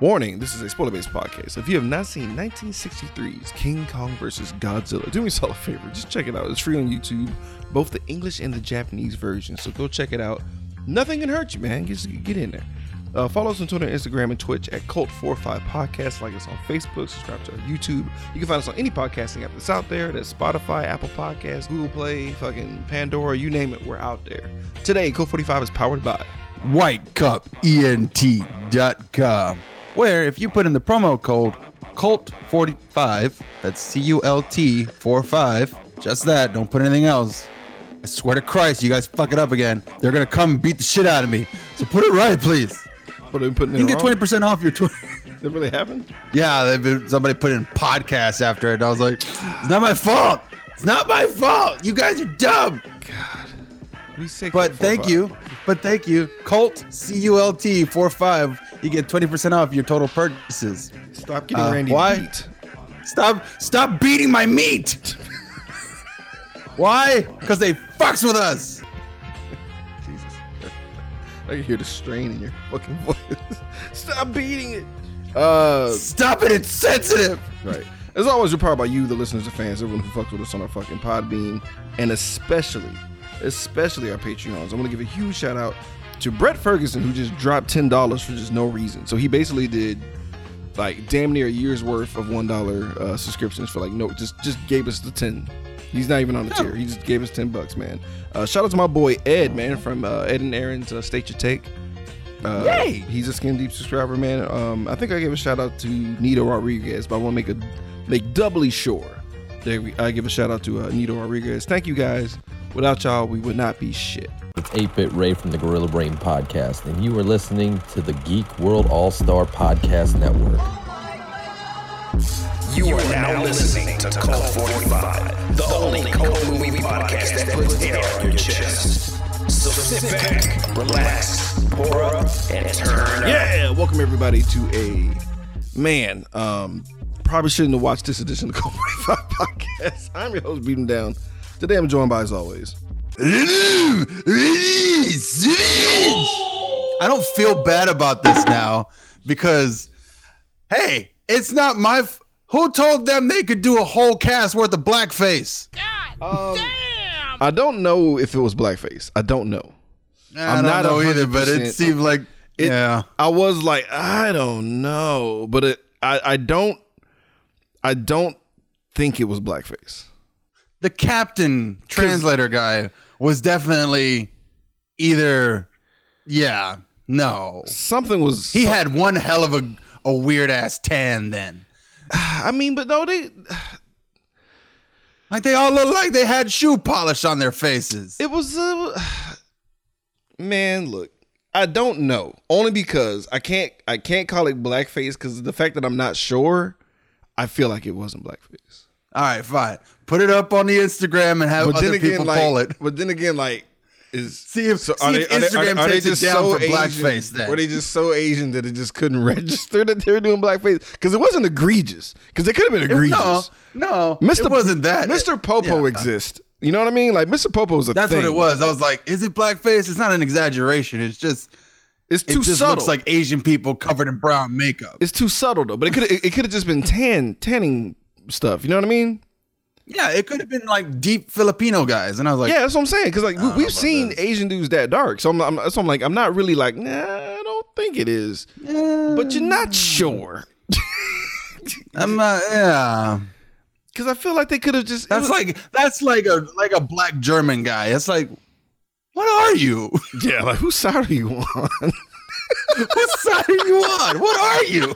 Warning, this is a spoiler based podcast. If you have not seen 1963's King Kong vs. Godzilla, do me a favor. Just check it out. It's free on YouTube, both the English and the Japanese version. So go check it out. Nothing can hurt you, man. Just get in there. Uh, follow us on Twitter, Instagram, and Twitch at Cult45 Podcast. Like us on Facebook. Subscribe to our YouTube. You can find us on any podcasting app that's out there. That's Spotify, Apple Podcasts, Google Play, fucking Pandora, you name it, we're out there. Today, Cult45 is powered by whitecupent.com, where if you put in the promo code CULT45, that's C U L T 45, just that, don't put anything else. I swear to Christ, you guys fuck it up again. They're gonna come and beat the shit out of me. So put it right, please. But they putting You can get 20% off your Twitter. That really happened? yeah, they've been, somebody put in podcast after it. And I was like, it's not my fault. It's not my fault. You guys are dumb. Say But thank 45. you. But thank you. Cult C U L T 45. You get 20% off your total purchases. Stop getting Uh, Randy why? beat. Stop stop beating my meat. Why? Because they fucks with us. Jesus. I can hear the strain in your fucking voice. Stop beating it. Uh, Stop it. It's sensitive. right. As always, we're powered by you, the listeners, the fans, everyone who fucks with us on our fucking Podbean, and especially, especially our Patreons. I want to give a huge shout out to Brett Ferguson, who just dropped ten dollars for just no reason. So he basically did like damn near a year's worth of one dollar uh, subscriptions for like no, just just gave us the ten. He's not even on the tier. He just gave us ten bucks, man. Uh, shout out to my boy Ed, man, from uh, Ed and Aaron's uh, State Your Take. Uh, Yay! He's a skin deep subscriber, man. Um, I think I gave a shout out to Nito Rodriguez, but I want to make a make doubly sure that we, I give a shout out to uh, Nito Rodriguez. Thank you guys. Without y'all, we would not be shit. It's 8 Bit Ray from the Gorilla Brain Podcast, and you are listening to the Geek World All Star Podcast Network. You are now listening to Cult 45, the only cult movie podcast that puts air on your chest. So sit back, relax, pour up, and turn up. Yeah, welcome everybody to a man. Um, probably shouldn't have watched this edition of the Cult 45 podcast. I'm your host, Beat 'em Down. Today I'm joined by, as always, I don't feel bad about this now because, hey, it's not my. F- Who told them they could do a whole cast worth of blackface? God um, Damn I don't know if it was blackface. I don't know. I I'm don't not know either, but it seemed like It- yeah. I was like, I don't know, but it, I, I don't, I don't think it was blackface. The captain translator guy was definitely either, yeah, no. Something was. He had one hell of a a weird ass tan then. I mean, but no, they. Like they all look like they had shoe polish on their faces. It was. Uh, man, look, I don't know. Only because I can't. I can't call it blackface because the fact that I'm not sure. I feel like it wasn't blackface. All right, fine. Put it up on the Instagram and have But other people like, poll it. but then again, like, is See if- so see if Instagram takes it down for blackface then. Were they just so Asian that it just couldn't register that they were doing blackface? Because it wasn't egregious. Because it could have been egregious. No, no, Mr. it wasn't that. Mr. Popo Yeah. exists. You know what I mean? Like Mr. Popo is a That's thing. what it was. I was like, is it blackface? It's not an exaggeration. It's just It's it too just subtle. looks like Asian people covered in brown makeup. it's too subtle though. But it could it, it could have just been tan tanning stuff. You know what I mean? Yeah, it could have been like deep Filipino guys, and I was like, yeah, that's what I'm saying. Because like we, we've seen. Asian dudes that dark. So I'm, I'm so I'm like I'm not really like nah. I don't think it is. But you're not sure. I'm not. Yeah, Because I feel like they could have just. that's was- like that's like a like a black German guy. It's like, what are you? yeah, like whose side are you on? what side are you on? What are you?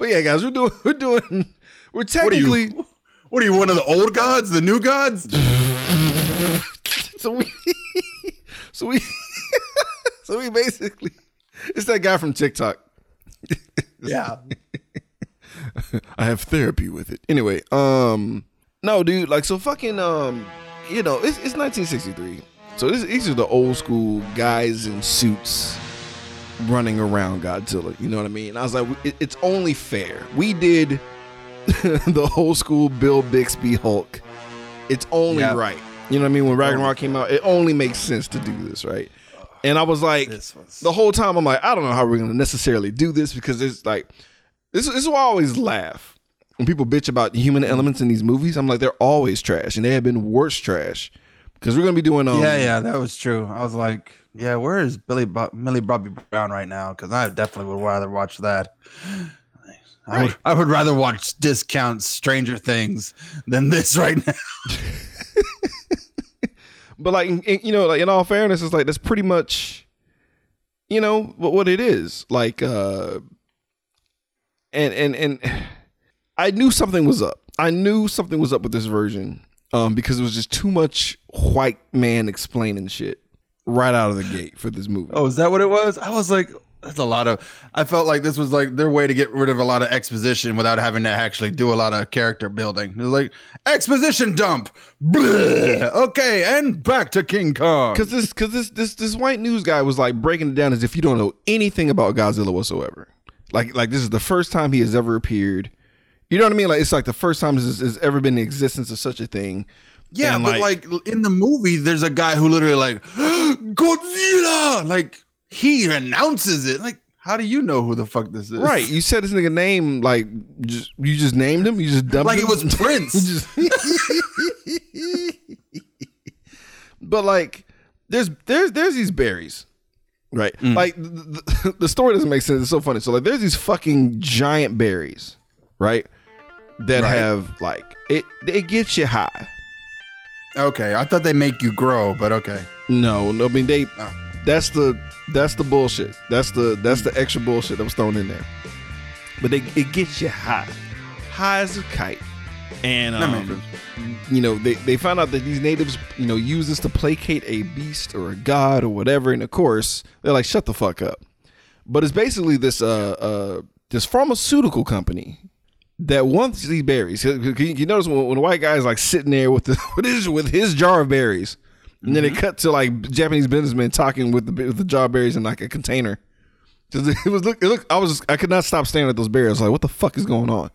But yeah, guys, we're doing we're doing we're technically What are you? What are you? One of the old gods? The new gods? so we so we so we basically it's that guy from TikTok. Yeah. I have therapy with it. Anyway, um, no, dude, like so fucking um, you know, it's it's 1963. So this, these are the old school guys in suits running around Godzilla. You know what I mean? I was like, it, it's only fair. We did the whole school Bill Bixby Hulk. It's only Yeah. right. You know what I mean? When Ragnarok came out, it only makes sense to do this, right? And I was like, was- the whole time, I'm like, I don't know how we're going to necessarily do this because it's like, this, this is why I always laugh when people bitch about human elements in these movies. I'm like, they're always trash, and they have been worse trash because we're going to be doing. Um, yeah, yeah, that was true. I was like, yeah, where is Billy Bo- Millie Bobby Brown right now? Because I definitely would rather watch that. I would, I would rather watch discount Stranger Things than this right now. But like, you know, like in all fairness, it's like that's pretty much, you know, what what it is. Like, uh, and and and I knew something was up. I knew something was up with this version, um, because it was just too much white man explaining shit right out of the gate for this movie. Oh, is that what it was? I was like, that's a lot of. I felt like this was like their way to get rid of a lot of exposition without having to actually do a lot of character building. It was like exposition dump. Bleh. Okay, and back to King Kong. Because this, because this, this, this white news guy was like breaking it down as if you don't know anything about Godzilla whatsoever. Like, like this is the first time he has ever appeared. You know what I mean? Like, it's like the first time this has ever been the existence of such a thing. Yeah, And, but like, in the movie, there's a guy who literally like Godzilla. Like he announces it. Like, how do you know who the fuck this is? right? You said this nigga name like just you just named him. You just dumped Like him? it was Prince. Just- but like, there's there's there's these berries, right? Mm. Like the, the, the story doesn't make sense. It's so funny. So like, there's these fucking giant berries, right? That Right. have like it. It gets you high. Okay, I thought they make you grow, but okay. No, no. I mean they. Oh. That's the that's the bullshit. That's the that's the extra bullshit that was thrown in there. But they it gets you high, high as a kite, and um, you know they they found out that these natives you know use this to placate a beast or a god or whatever, and of course they're like shut the fuck up. But it's basically this uh uh this pharmaceutical company that wants these berries. You notice when, when the white guy's like sitting there with the with his with his jar of berries, and then it cut to like Japanese businessmen talking with the with the jar of berries in like a container. it was look it look I was I could not stop staring at those berries. Like, what the fuck is going on?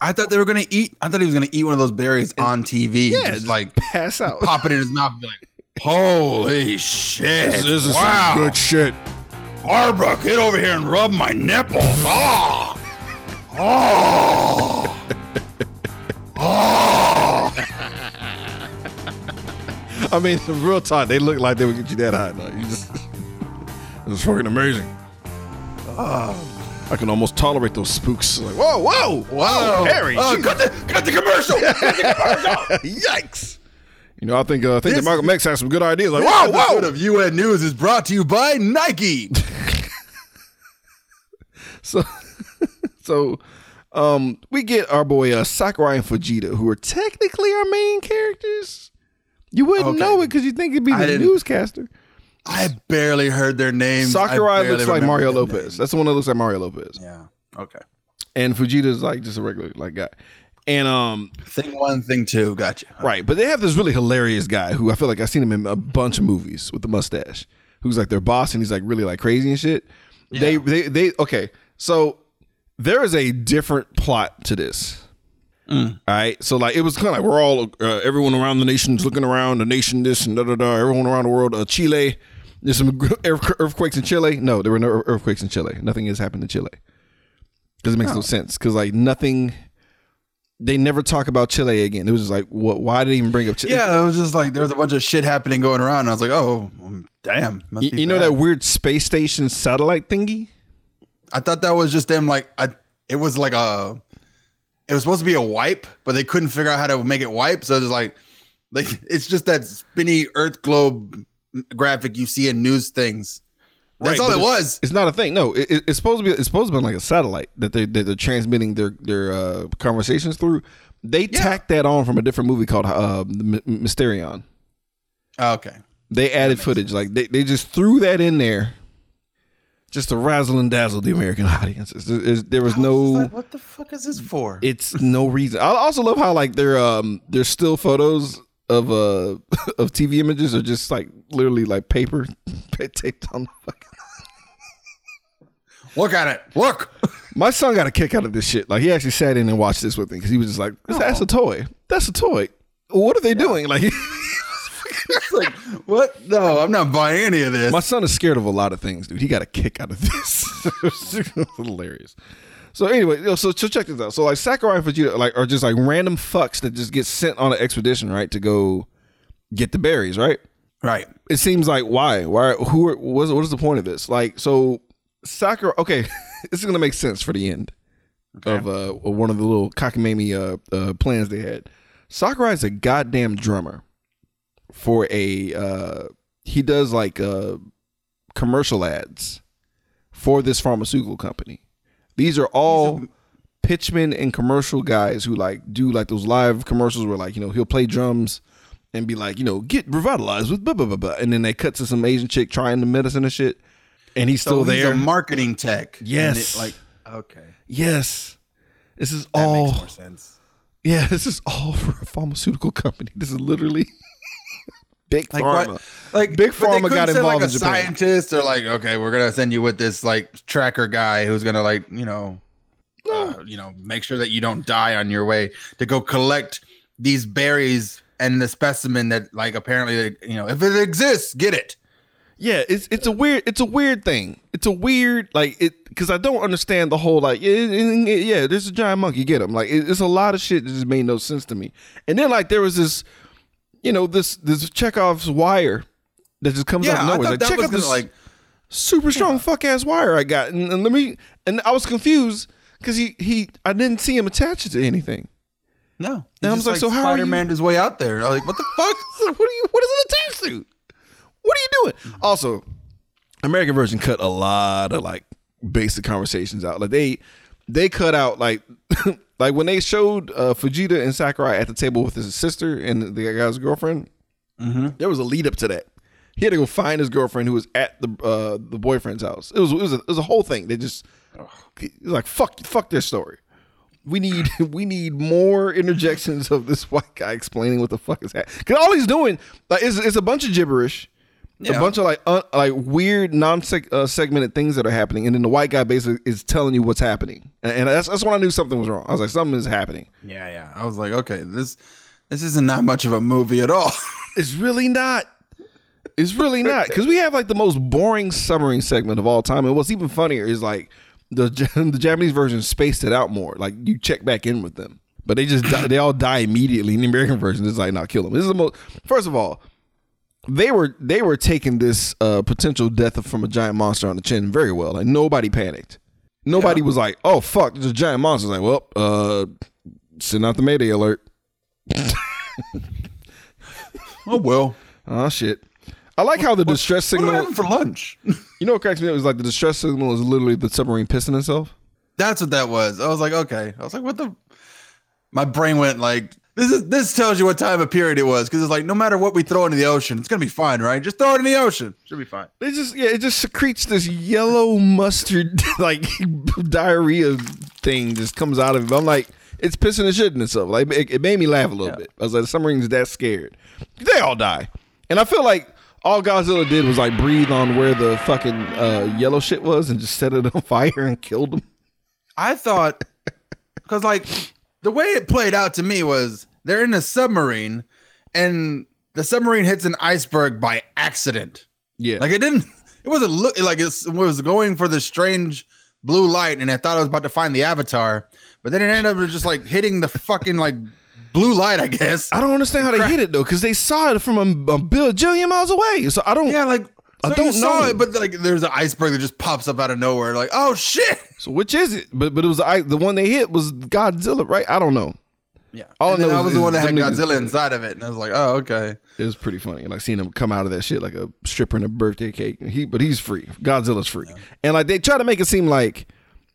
I thought they were gonna eat. I thought he was gonna eat one of those berries on TV. Yeah, just like pass out. pop it in his mouth and be like, "Holy shit! This is some wow, good shit. Barbara, get over here and rub my nipples." Ah, oh, oh! I mean, the real talk, they look like they would get you that high. No, you just it's fucking amazing. Ah, I can almost tolerate those spooks. Like, whoa, whoa, whoa, Harry, uh, Oh, jeez. cut the cut the commercial. yikes. You know, I think uh, I think that This- Malcolm X has some good ideas. Like, whoa, episode whoa. of UN News is brought to you by Nike. So, so, um, we get our boy uh, Sakurai and Fujita, who are technically our main characters. You wouldn't Okay. know it because you think it'd be I the newscaster. I barely heard their names. Sakurai looks like Mario Lopez. That's the one that looks like Mario Lopez. Yeah. Okay. And Fujita's like just a regular like guy. And um, Thing one, thing two. Gotcha. right, but they have this really hilarious guy who I feel like I've seen him in a bunch of movies with the mustache, who's like their boss and he's like really like crazy and shit. They they they okay. So there is a different plot to this. All right, so like it was kind of like we're all uh, everyone around the nation's looking around the nation this and da da da. Everyone around the world, uh, Chile. There's some earthquakes in Chile. No, there were no earthquakes in Chile. Nothing has happened in Chile. Because it makes no sense. Because like nothing, they never talk about Chile again. It was just like, what? Why did they even bring up Chile? Yeah, it was just like there was a bunch of shit happening going around. And I was like, oh, damn. You, you know that weird space station satellite thingy? I thought that was just them. Like, I, it was like a, it was supposed to be a wipe, but they couldn't figure out how to make it wipe. So it's like, like it's just that spinny Earth globe graphic you see in news things. That's Right, all it was. It's not a thing. No, it, it- it's supposed to be. It's supposed to be like a satellite that they that they're transmitting their their uh, conversations through. They tacked that on from a different movie called uh, Mysterians. Okay. They added footage. Like they, they just threw that in there just to razzle and dazzle the American audiences. There, is- there was no what the fuck is this for? it's no reason. I also love how like their um their still photos of uh of TV images are just like literally like paper taped on the fucking Look at it. Look. My son got a kick out of this shit. Like he actually sat in and watched this with me because he was just like, "That's a toy. That's a toy. What are they doing?" Like, like, what? No, I'm not buying any of this. My son is scared of a lot of things, dude. He got a kick out of this. hilarious. So anyway, so, so check this out. So like Sakurai and Fujita like are just like random fucks that just get sent on an expedition, right, to go get the berries, right? right. It seems like why? Why? Who? Are, what is, what is the point of this? Like, so Sakurai. Okay, this is gonna make sense for the end of uh one of the little cockamamie uh, uh plans they had. Sakurai is a goddamn drummer for a. uh He does like uh commercial ads for this pharmaceutical company. These are all pitchmen and commercial guys who like do like those live commercials where like you know he'll play drums and be like you know get revitalized with blah blah blah blah, and then they cut to some Asian chick trying the medicine and shit, and he's still So he's there. a marketing tech. And Yes. it, like, okay. yes, this is That all. makes more sense. Yeah, this is all for a pharmaceutical company. This is literally big Like pharma. what? Like Big Pharma got involved like in a Japan. scientist or like, okay, we're gonna send you with this like tracker guy who's gonna like, you know, uh, you know, make sure that you don't die on your way to go collect these berries and the specimen that like apparently you know if it exists, get it. Yeah, it's it's a weird it's a weird thing. It's a weird like it because I don't understand the whole like yeah yeah, yeah there's a giant monkey get him like it, it's a lot of shit that just made no sense to me. And then like there was this you know this this Chekhov's wire that just comes out of nowhere. Like, check out this like super strong fuck ass wire I got and, and let me and I was confused because he he I didn't see him attached to anything. no. And I was like, so how Spider Man his way out there? I'm like, what the fuck? What are you? What is it attached to? What are you doing? Mm-hmm. Also, American version cut a lot of like basic conversations out. Like they they cut out like like when they showed uh, Fujita and Sakurai at the table with his sister and the guy's girlfriend. There was a lead up to that. He had to go find his girlfriend who was at the uh, the boyfriend's house. It was it was a, it was a whole thing. They just it was like fuck fuck their story. We need we need more interjections of this white guy explaining what the fuck is happening. Because all he's doing like is it's a bunch of gibberish, a bunch of like un, like weird non uh, segmented things that are happening, and then the white guy basically is telling you what's happening, and, and that's that's when I knew something was wrong. I was like something is happening. Yeah, yeah. I was like, okay, this this isn't that much of a movie at all. It's really not. It's really not because we have like the most boring submarine segment of all time, and what's even funnier is like the the Japanese version spaced it out more. Like you check back in with them, but they just die, they all die immediately. In the American version, it's like not kill them. This is the most. First of all, they were they were taking this uh, potential death from a giant monster on the chin very well. Like nobody panicked. Nobody was like, "Oh fuck, there's a giant monster." Like, well, uh, send out the mayday alert. oh well. Oh shit. I like how the distress What are signal. having for lunch? You know what cracks me up is like the distress signal is literally the submarine pissing itself. That's what that was. I was like, okay. I was like, what the? My brain went like, this is this tells you what time of period it was because it's like no matter what we throw into the ocean, it's gonna be fine, right? Just throw it in the ocean, should be fine. It just yeah, it just secretes this yellow mustard like diarrhea thing just comes out of it. I'm like, it's pissing and shitting itself. Like it, it made me laugh a little bit. I was like, the submarine's that scared. They all die, and I feel like all Godzilla did was like breathe on where the fucking uh, yellow shit was and just set it on fire and killed them. I thought because like the way it played out to me was they're in a submarine and the submarine hits an iceberg by accident. Yeah, Like it didn't. It wasn't look like it was going for the strange blue light, and I thought I was about to find the avatar, but then it ended up just like hitting the fucking like blue light. I guess. I don't understand how they hit it though, because they saw it from a, a bajillion miles away. So I don't. Yeah, like I so don't you saw know. it, but like there's an iceberg that just pops up out of nowhere. Like, oh shit! So which is it? But but it was I, the one they hit was Godzilla, right? I don't know. Yeah, All I and then know I is- was the one that had them niggas- Godzilla inside of it, and I was like, oh okay. It was pretty funny, and like seeing him come out of that shit like a stripper in a birthday cake. He but he's free. Godzilla's free, and like they try to make it seem like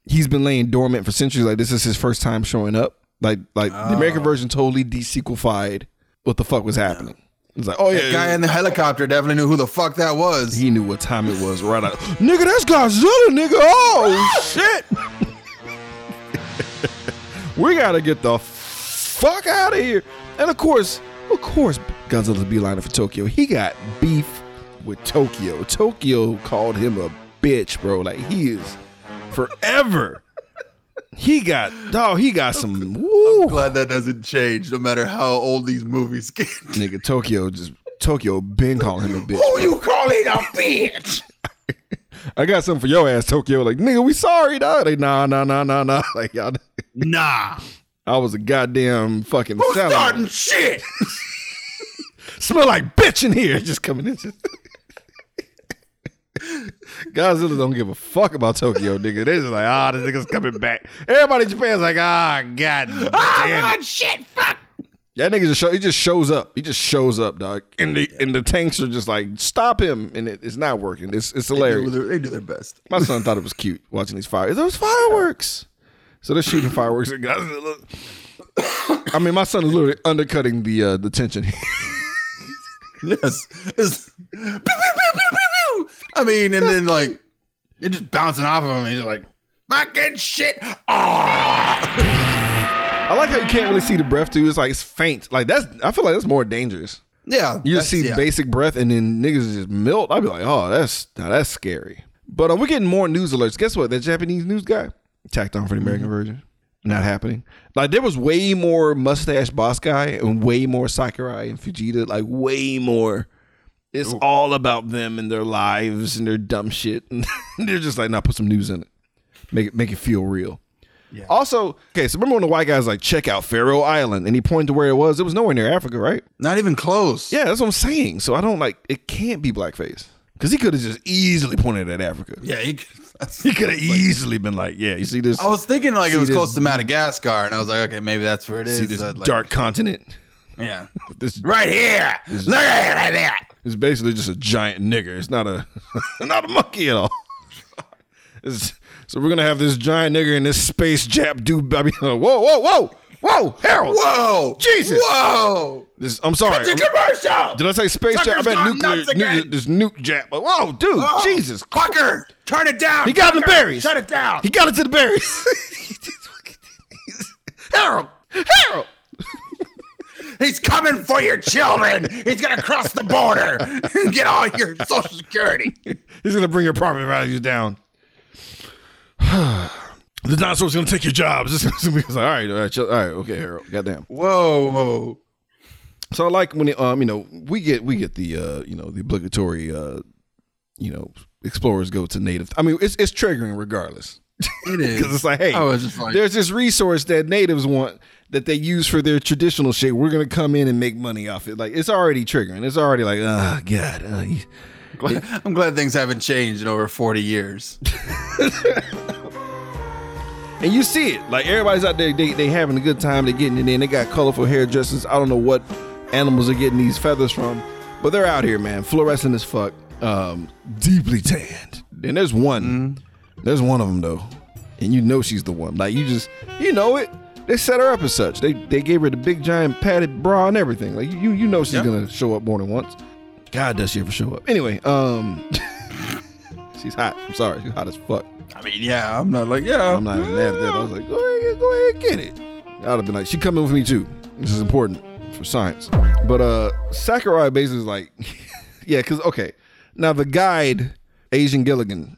he's been laying dormant for centuries. Like this is his first time showing up. Like like the American oh. version totally desequified what the fuck was happening. It's like oh yeah, The guy in the helicopter definitely knew who the fuck that was. he knew what time it was right out. nigga, that's Godzilla, nigga. Oh shit. we gotta get the fuck out of here. And of course, of course, Godzilla's beelining for Tokyo. He got beef with Tokyo. Tokyo called him a bitch, bro. Like he is forever. He got dog. He got some. Woo, Glad that doesn't change, no matter how old these movies get. nigga. Tokyo just Tokyo been calling him a bitch. Who you calling a bitch? I got something for your ass, Tokyo. Like, nigga, we sorry, dog. Like, nah, nah, nah, nah, nah. Like, y'all, Nah. I was a goddamn fucking Who's starting shit? Smell like bitch in here. Just coming in. Godzilla don't give a fuck about Tokyo, nigga. They just like, ah, this nigga's coming back. Everybody in Japan's like, ah, god damn it. shit, fuck. That nigga just show, he just shows up. He just shows up, dog. And the and the tanks are just like, stop him, and it, it's not working. It's it's They hilarious. do, their, they do their best. My son thought it was cute watching these fires. Those fireworks. So they're shooting fireworks at Godzilla. I mean, my son is literally undercutting the uh, the tension. Yes. I mean, and then like it just bouncing off of him. And he's like, fucking shit. Ah. I like how you can't really see the breath too. It's like it's faint. Like that's I feel like that's more dangerous. Yeah. You just see yeah. basic breath and then niggas just melt. I'd be like, oh, that's now that's scary. But uh, we're getting more news alerts. Guess what? That Japanese news guy tacked on for the American version. Not happening. Like there was way more mustache boss guy and way more Sakurai and Fujita. Like way more. It's all about them and their lives and their dumb shit. And they're just like, nah, put some news in it. Make it make it feel real. Yeah. Also, okay, so remember when the white guy's like, check out Faro Island, and he pointed to where it was? It was nowhere near Africa, right? Not even close. Yeah, that's what I'm saying. So I don't like it can't be blackface. Because he could have just easily pointed at Africa. Yeah. He, He could have easily been like, yeah, you see this I was thinking like it was this- close to Madagascar, and I was like, okay, maybe that's where it is. see this like, dark continent. Yeah. This Right here. Look at it right there. Is basically just a giant nigger. It's not a not a monkey at all. It's- so we're gonna have this giant nigger in this space Jap dude. I mean, whoa, whoa, whoa, whoa, Harold. Whoa. Jesus. Whoa. This, I'm sorry. It's a commercial. Did I say space Jap? I meant nuclear. nuclear this nuke Jap. But whoa, dude, Oh, Jesus. Fucker. Turn it down. He got the berries. Shut it down. He got it to the berries. Harold, Harold. He's coming for your children. He's gonna cross the border and get all your social security. He's gonna bring your property values down. the dinosaur's gonna take your jobs. It's gonna be like, all right, all right, all right, okay, Harold. Goddamn. Whoa, whoa. So I like when it, um, you know, we get we get the uh, you know, the obligatory uh, you know, explorers go to native. I mean, it's it's triggering regardless. It is. Because it's like, hey, I was just like, there's this resource that natives want that they use for their traditional shit. We're gonna come in and make money off it. Like it's already triggering. It's already like, oh god. Uh, you- I'm glad things haven't changed in over 40 years. and you see it. Like everybody's out there, they they having a good time. They're getting it in. They got colorful hairdressers. I don't know what animals are getting these feathers from, but they're out here, man. Fluorescent as fuck. Um, deeply tanned. And there's one. There's one of them though, and you know she's the one. Like you just, you know it. They set her up as such. They they gave her the big giant padded bra and everything. Like you you know she's gonna show up more than once. God, does she ever show up? Anyway, um, she's hot. I'm sorry, she's hot as fuck. I mean, yeah, I'm not like, yeah. I'm not even mad at that. I was like, go ahead, go ahead, get it. I'd have been like, she coming with me too. This is important for science. But uh Sakurai basically is like, yeah, because okay, now the guide Asian Gilligan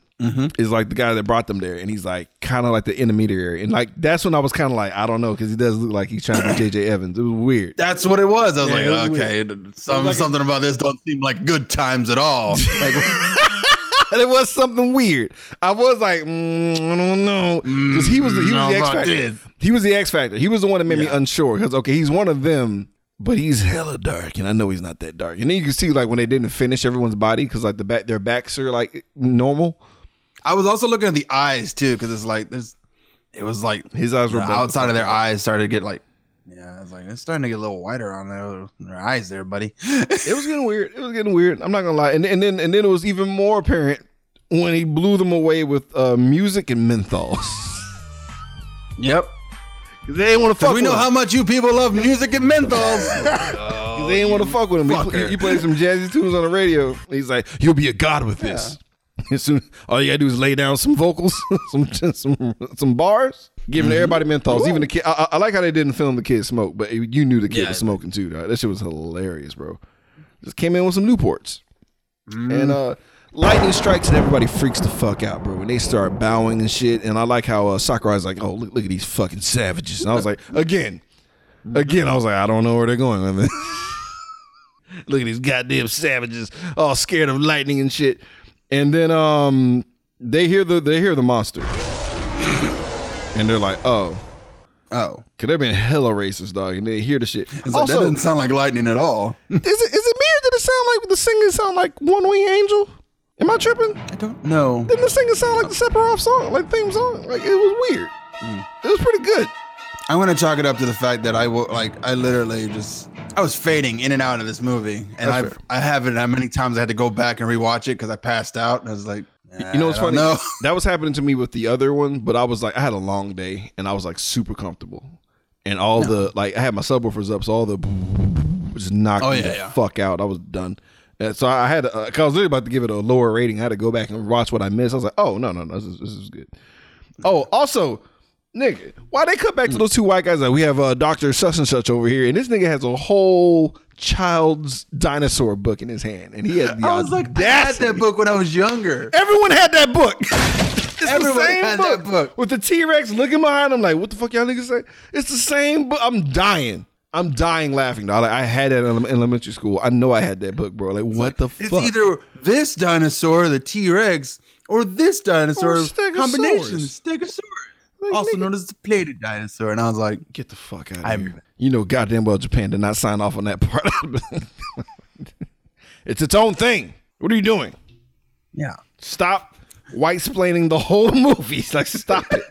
is like the guy that brought them there, and he's like kind of like the intermediary, and like that's when I was kind of like, I don't know, because he does look like he's trying to be JJ Evans. It was weird. That's what it was. I was Yeah, it was like, okay, some, something about this don't seem like good times at all. Like, And it was something weird. I was like, mm, I don't know, because he was the, he was the X factor. He was the X factor. He was the one that made me unsure. Because okay, he's one of them, but he's hella dark, and I know he's not that dark. And then you can see like when they didn't finish everyone's body because like the back their backs are like normal. I was also looking at the eyes too, because it's like there's, it was like His eyes were the outside of their eyes started to get like, yeah, I was like, it's starting to get a little whiter on their, their eyes there, buddy. It was getting weird. It was getting weird. I'm not gonna lie. And, and then and then it was even more apparent when he blew them away with uh, music and menthols. yep. they didn't want to fuck. we know him. how much you people love music and menthols. 'Cause they didn't want to fuck with him. He, he played some jazzy tunes on the radio. He's like, "You'll be a god with this." As soon, all you gotta do is lay down some vocals, some some some bars, giving Mm-hmm. everybody menthols. Even the kid. I, I- like how they didn't film the kid smoke, but you knew the kid Yeah. was smoking too. Dog. That shit was hilarious, bro. Just came in with some Newports, Mm-hmm. and uh, lightning strikes and everybody freaks the fuck out, bro. When they start bowing and shit, and I like how uh, Sakurai's like, "Oh, look, look at these fucking savages," and I was like, again, again, I was like, I don't know where they're going with it. Look at these goddamn savages, all scared of lightning and shit. And then um, they hear the they hear the monster, and they're like, oh. Oh, could they've been hella racist, dog, and they hear the shit. It's like, Also, that doesn't sound like lightning at all. is it is it me or did it sound like the singing sound like One Wing Angel? Am I tripping? I don't know. Didn't the singing sound like the Sephiroth song, like theme song? Like it was weird. It was pretty good. I'm gonna chalk it up to the fact that I will like I literally just I was fading in and out of this movie, and fair. I haven't how many times I had to go back and rewatch it because I passed out and I was like, You know what's funny? No, That was happening to me with the other one, but I was like, I had a long day and I was like super comfortable, and all the like I had my subwoofers up, so all the just knocked Oh, me the yeah. fuck out. I was done. And so I had, to, uh, I was literally about to give it a lower rating. I had to go back and watch what I missed. I was like, oh no, no, no, this is, this is good. Oh, also, nigga, why they cut back to those two white guys? Like we have uh, Doctor such and such over here, and this nigga has a whole child's dinosaur book in his hand, and he has the I was like, I had that book when I was younger. Everyone had that book. it's Everyone the same had book. that book. With the T Rex looking behind him, like, what the fuck y'all niggas say? It's the same book. I'm dying. I'm dying laughing, dog. Like, I had that in elementary school. I know I had that book, bro. Like, what the fuck? It's either this dinosaur, the T Rex, or this dinosaur Or combination, Stegosaurus, Like, also nigga- known as the plated dinosaur. And I was like, Get the fuck out of I'm- here. You know, goddamn well, Japan did not sign off on that part. it's its own thing. What are you doing? yeah. Stop white splaining the whole movie. It's Like, stop it.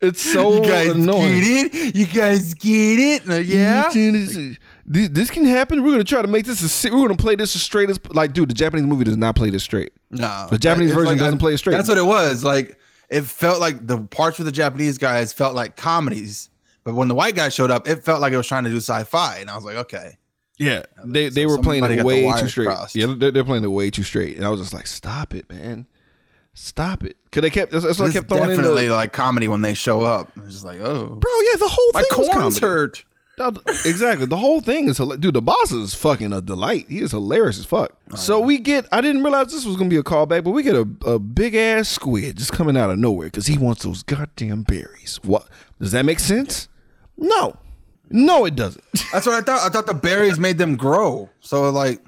It's so You guys annoying. get it? You guys get it? Like, yeah. This, this, can happen. We're gonna try to make this a. We're gonna play this as straight as like, dude. The Japanese movie does not play this straight. No, The Japanese version doesn't play it straight. That's what it was. Like it felt like the parts with the Japanese guys felt like comedies, but when the white guy showed up, it felt like it was trying to do sci-fi, and I was like, okay, Yeah, they so they were playing it way too straight. crossed. Yeah, they're, they're playing it way too straight, and I was just like, stop it, man, stop it. Cause they kept. That's, that's what I kept throwing in. The, like comedy when they show up. It's just like, oh, bro, yeah, the whole my thing was corns comedy. hurt. Exactly. The whole thing is dude. The boss is fucking a delight. He is hilarious as fuck. Oh, so we get. I didn't realize this was gonna be a callback, but we get a, a big ass squid just coming out of nowhere because he wants those goddamn berries. What does that make sense? No, no, it doesn't. That's what I thought. I thought the berries made them grow. So like,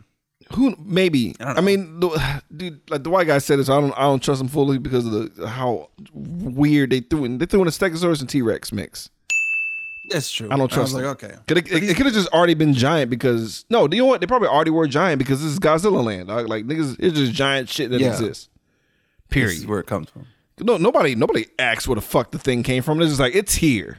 Who maybe? I, know. mean, the, dude, like the white guy said this. I don't. I don't trust him fully because of the how weird they threw in. They threw in a Stegosaurus and T Rex mix. That's true. I don't trust. I was like, okay, Could it, it, could have just already been giant because no, do you know what? They probably already were giant because this is Godzilla land. dog. Like niggas, it's just giant shit that Yeah. exists. this Period. is where it comes from. No, nobody, nobody asks where the fuck the thing came from. It's just like it's here.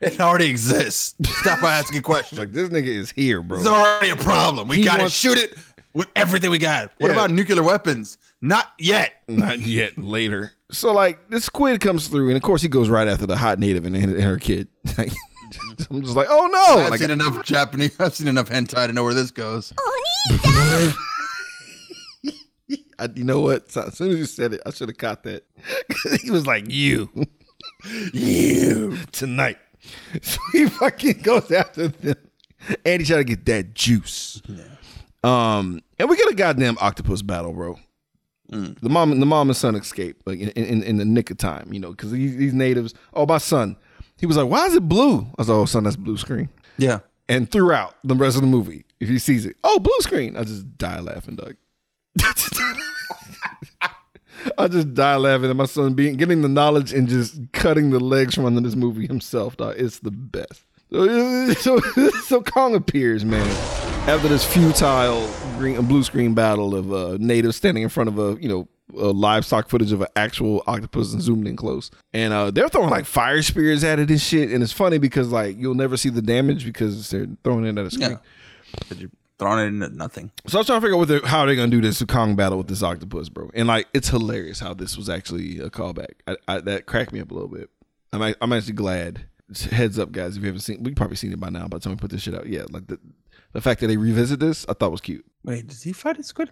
It already exists. Stop asking questions. Like this nigga is here, bro. It's already a problem. We He gotta wants- shoot it with everything we got. What Yeah. about nuclear weapons? Not yet. Not yet. Later. So like this squid comes through, and of course he goes right after the hot native and, and her kid. Like, I'm just like, oh no! I've Like, seen enough Japanese. I've seen enough hentai to know where this goes. I, you know what? So as soon as you said it, I should have caught that. he was like, "You, you tonight." So he fucking goes after them, and he try to get that juice. Um, and we get a goddamn octopus battle, bro. The mom, the mom and son escape like in, in, in the nick of time, you know, because these, these natives. Oh, my son, he was like, "Why is it blue?" I was like, "Oh, son, that's blue screen." Yeah. And throughout the rest of the movie, if he sees it, oh, blue screen, I just die laughing, dog. I just die laughing at my son being getting the knowledge and just cutting the legs from under this movie himself, dog. It's the best. So, so, so Kong appears, man, after this futile green and blue screen battle of uh, natives standing in front of a you know a livestock footage of an actual octopus and zoomed in close, and uh, they're throwing like fire spears at it and shit, and it's funny because like you'll never see the damage because they're throwing it at a screen. Yeah. But you're throwing it into nothing. So I was trying to figure out what they're, how they're gonna do this Kong battle with this octopus, bro. And like, it's hilarious how this was actually a callback. I, I, that cracked me up a little bit. I'm ac- I'm actually glad. Heads up, guys, if you haven't seen, we probably seen it by now. By the time we put this shit out, yeah, like the the fact that they revisit this, I thought was cute. Wait, does he fight a squid?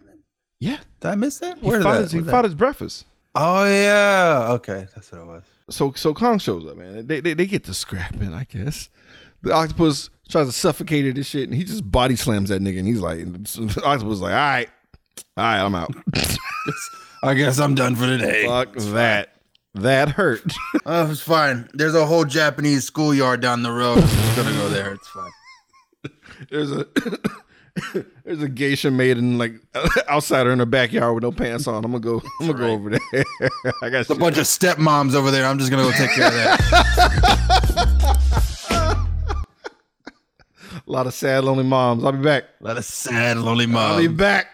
Yeah, Did I miss that? he Where did fought, that? his, he fought that- his breakfast. Oh yeah. Okay, that's what it was. So so Kong shows up, man. They they, they get to scrapping, I guess. The octopus tries to suffocate it and shit, and he just body slams that nigga, and he's like, the octopus is like, all right, all right, I'm out. I guess I'm done for today. Fuck that. That hurt. Oh, it's fine. There's a whole Japanese schoolyard down the road. I'm just gonna go there. It's fine. There's a There's a geisha maiden like outside her in her backyard with no pants on. I'm gonna go. I'm gonna go over there. I got A bunch of stepmoms over there. I'm just gonna go take care of that. a lot of sad, lonely moms. I'll be back. A lot of sad, lonely moms. I'll be back.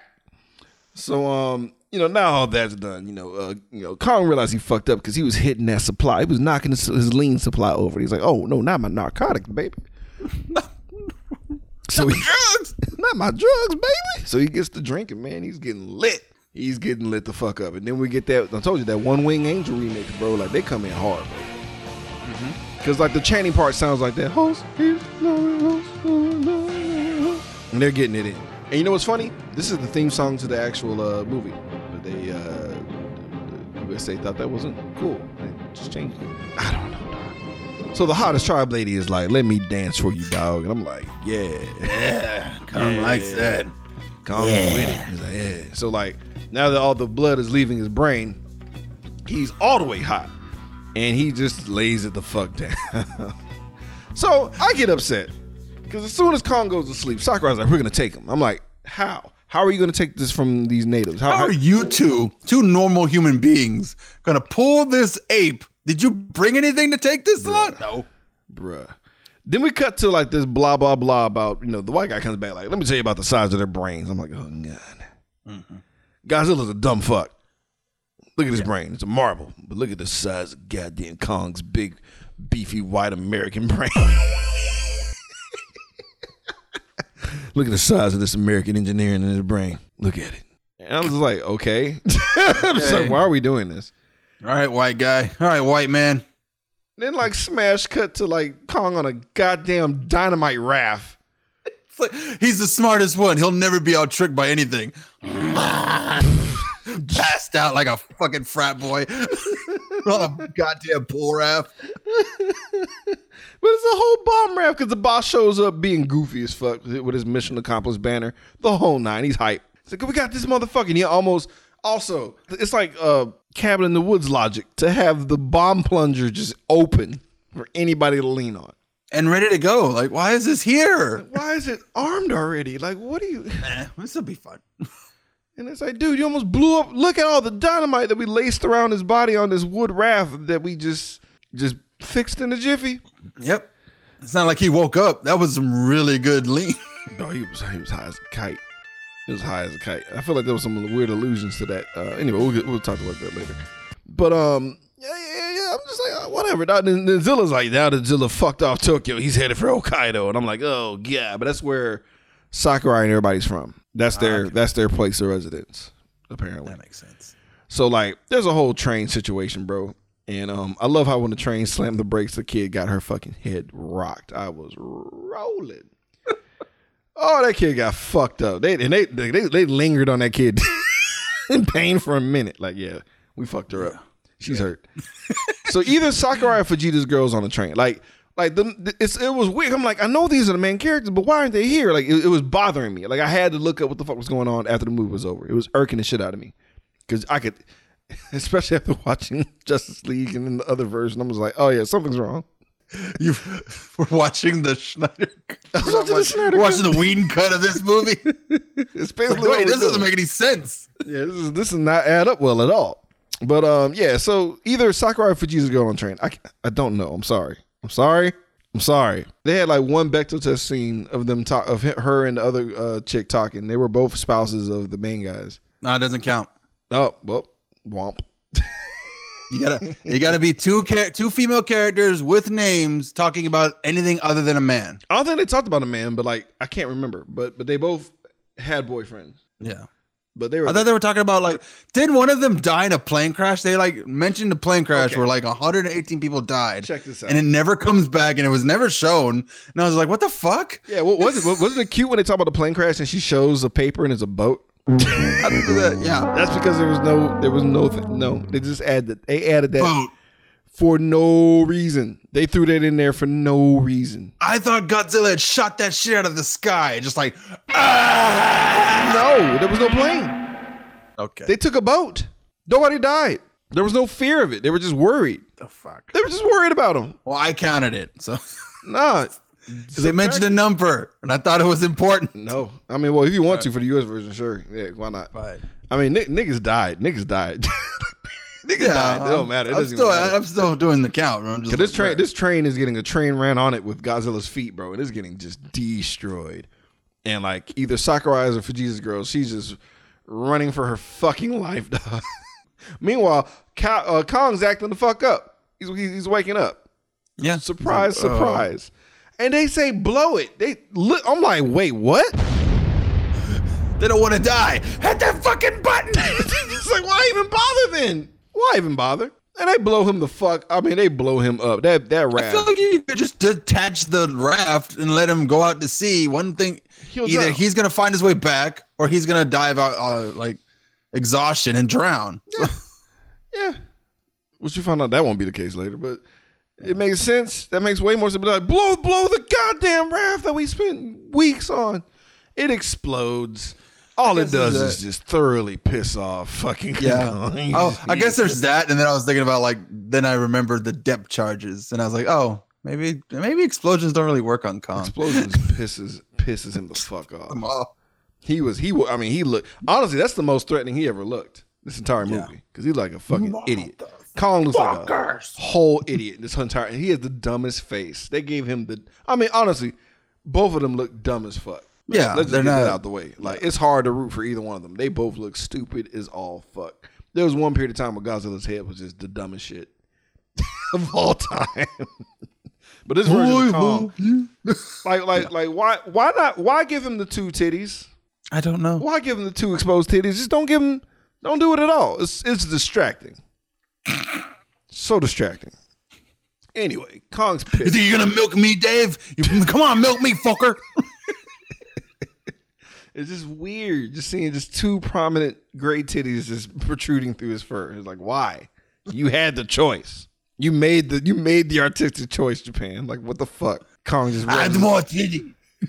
So um, you know, now all that's done, you know, uh, you know, Kong realized he fucked up because he was hitting that supply. He was knocking his, his lean supply over. He's like, oh no, not my narcotics, baby. so he, not my drugs, baby. So he gets to drinking, man. He's getting lit. He's getting lit the fuck up. And then we get that. I told you that One Wing Angel remix, bro. Like they come in hard, bro. Cause like the chanting part sounds like that. Host, and they're getting it in. And you know what's funny? This is the theme song to the actual uh, movie, but they uh, the USA thought that wasn't cool. They just changed it. I don't know. So the hottest tribe lady is like, "Let me dance for you, dog," and I'm like, "Yeah, Yeah, Kong likes that. Calm with it. He's like, yeah. So like now that all the blood is leaving his brain, he's all the way hot. And he just lays it the fuck down. so I get upset. Because as soon as Kong goes to sleep, Sakurai's like, we're gonna take him. I'm like, how? How are you gonna take this from these natives? How, How how- are you two, two normal human beings, gonna pull this ape? Did you bring anything to take this on? No. bruh. Then we cut to like this blah blah blah about you know the white guy comes back like let me tell you about the size of their brains. I'm like oh god, mm-hmm. Godzilla's a dumb fuck. Look at his brain; it's a marble. But look at the size of goddamn Kong's big, beefy white American brain. look at the size of this American engineering in his brain. Look at it. And I was like, okay. I'm just like, why are we doing this? All right, white guy. All right, white man. Then like smash cut to like Kong on a goddamn dynamite raft. It's like, he's the smartest one. He'll never be out tricked by anything. Passed out like a fucking frat boy on a goddamn pool raft. But it's a whole bomb raft because the boss shows up being goofy as fuck with his mission accomplished banner. The whole nine. He's hype. It's like, we got this motherfucker. And he almost, also, it's like uh, cabin in the woods logic to have the bomb plunger just open for anybody to lean on. And ready to go. Like, why is this here? Why is it armed already? Like, what are you? Eh, this will be fun. And it's like, dude, you almost blew up. Look at all the dynamite that we laced around his body on this wood raft that we just just fixed in a jiffy. Yep. It's not like he woke up. That was some really good lean. No, he was he was high as a kite. Was high as a kite. I feel like there was some weird allusions to that. Uh, anyway, we'll get, we'll talk about that later. But um, yeah, yeah, yeah. I'm just like uh, whatever. Now, then, then Zilla's like now that Zilla fucked off Tokyo, he's headed for Hokkaido, and I'm like, oh yeah, but that's where Sakurai and everybody's from. That's their that's their place of residence, apparently. That makes sense. So like, there's a whole train situation, bro. And um, I love how when the train slammed the brakes, the kid got her fucking head rocked. I was rolling. Oh, that kid got fucked up. They and they they, they lingered on that kid in pain for a minute. Like, yeah, we fucked her up. She's hurt. so either Sakurai or Fujita's girls on the train. Like, like the it's it was weird. I'm like, I know these are the main characters, but why aren't they here? Like, it, it was bothering me. Like, I had to look up what the fuck was going on after the movie was over. It was irking the shit out of me because I could, especially after watching Justice League and then the other version, I was like, oh yeah, something's wrong. You we're watching the Snyder. watching the Snyder watching the Whedon cut of this movie. It's basically Wait, this we're doesn't make any sense. Yeah, this is this is not add up well at all. But um, yeah. So either Sakurai or Fujita's girl on train. I I don't know. I'm sorry. I'm sorry. I'm sorry. They had like one Bechdel test scene of them talk of her and the other uh, chick talking. They were both spouses of the main guys. No, it doesn't count. Oh well, womp. You gotta you gotta be two char- two female characters with names talking about anything other than a man. I don't think they talked about a man, but like I can't remember. But but they both had boyfriends. Yeah. But they were I thought they were talking about like did one of them die in a plane crash? They like mentioned a plane crash Okay. where like 118 people died. Check this out. And it never comes back and it was never shown. And I was like, what the fuck? yeah. What was it? Wasn't it cute when they talk about the plane crash and she shows a paper and it's a boat? How did they do that? Yeah. That's because there was no, there was no, th- no. They just added, they added that Boat. for no reason. They threw that in there for no reason. I thought Godzilla had shot that shit out of the sky. Just like ah! No, there was no plane. Okay. They took a boat. Nobody died. There was no fear of it. They were just worried. the fuck? They were just worried about him. Well, I counted it. So Nah, because they mentioned a number, and I thought it was important. No, I mean, well, if you want to for the U.S. version, sure, yeah, why not? Right. I mean, n- niggas died. Niggas died. niggas died. It don't matter. It I'm still, matter. I'm still doing the count. Cause this like, train, right. this train is getting a train ran on it with Godzilla's feet, bro, and it's getting just destroyed. And like either Sakurai or Fujita's girl, she's just running for her fucking life. Dog. Meanwhile, Ka- uh, Kong's acting the fuck up. He's he's waking up. yeah, Surprise, oh. surprise. And they say blow it. They look. I'm like, wait, what? They don't want to die. Hit that fucking button. it's like, why even bother then? Why even bother? And they blow him the fuck. I mean, they blow him up. That that raft. I feel like you could just detach the raft and let him go out to sea. One thing, He'll either drown. he's gonna find his way back, or he's gonna dive out uh, like exhaustion and drown. Yeah. Yeah. Which you find out that won't be the case later, but it makes sense. That makes way more sense. But like, blow, blow the goddamn raft that we spent weeks on. It explodes. All it does is just thoroughly piss off fucking Yeah. Oh, I guess there's that, and then I was thinking about like then I remembered the depth charges, and I was like, oh, maybe maybe explosions don't really work on Kong. explosions pisses pisses him the fuck off. He was he. I mean, he looked honestly. That's the most threatening he ever looked this entire movie because he's like a fucking idiot. Kong looks like a whole idiot. This entire And he has the dumbest face. They gave him the. I mean, honestly, both of them look dumb as fuck. Yeah, let's just they're get that not- out the way. Like it's hard to root for either one of them. They both look stupid as all fuck. There was one period of time where Godzilla's head was just the dumbest shit of all time. but this version of Kong, like, like, like, why, why not? Why give him the two titties? I don't know. Why give him the two exposed titties? Just don't give him. Don't do it at all. It's it's distracting. So distracting. Anyway, Kong's You pissed. think you're gonna milk me, Dave? You, come on, milk me, fucker. It's just weird, just seeing just two prominent gray titties just protruding through his fur. It's like, why? You had the choice. You made the you made the artistic choice, Japan. Like, what the fuck? Kong just Add runs- more titty.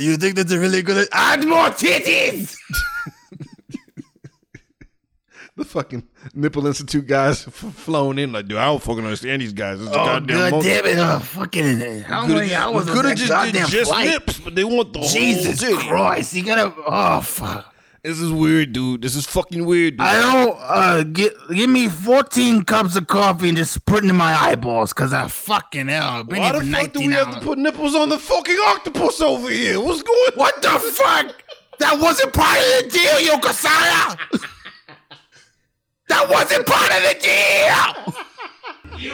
you think that's a really good? Add more titties. the fucking Nipple Institute guys f- flown in. Like, dude, I don't fucking understand these guys. A Oh, goddamn God monkey. damn it. Oh, fucking. How many hours was that just goddamn just flight? nips, but they want the Jesus whole. Christ. You gotta. Oh, fuck. This is weird, dude. This is fucking weird, dude. I don't. Uh, get, give me 14 cups of coffee and just put it in my eyeballs because I fucking hell. I've been Why the fuck do 19 we have to put nipples on the fucking octopus over here? What's going? What the fuck? That wasn't part of the deal, Yokosaya! that wasn't part of the deal!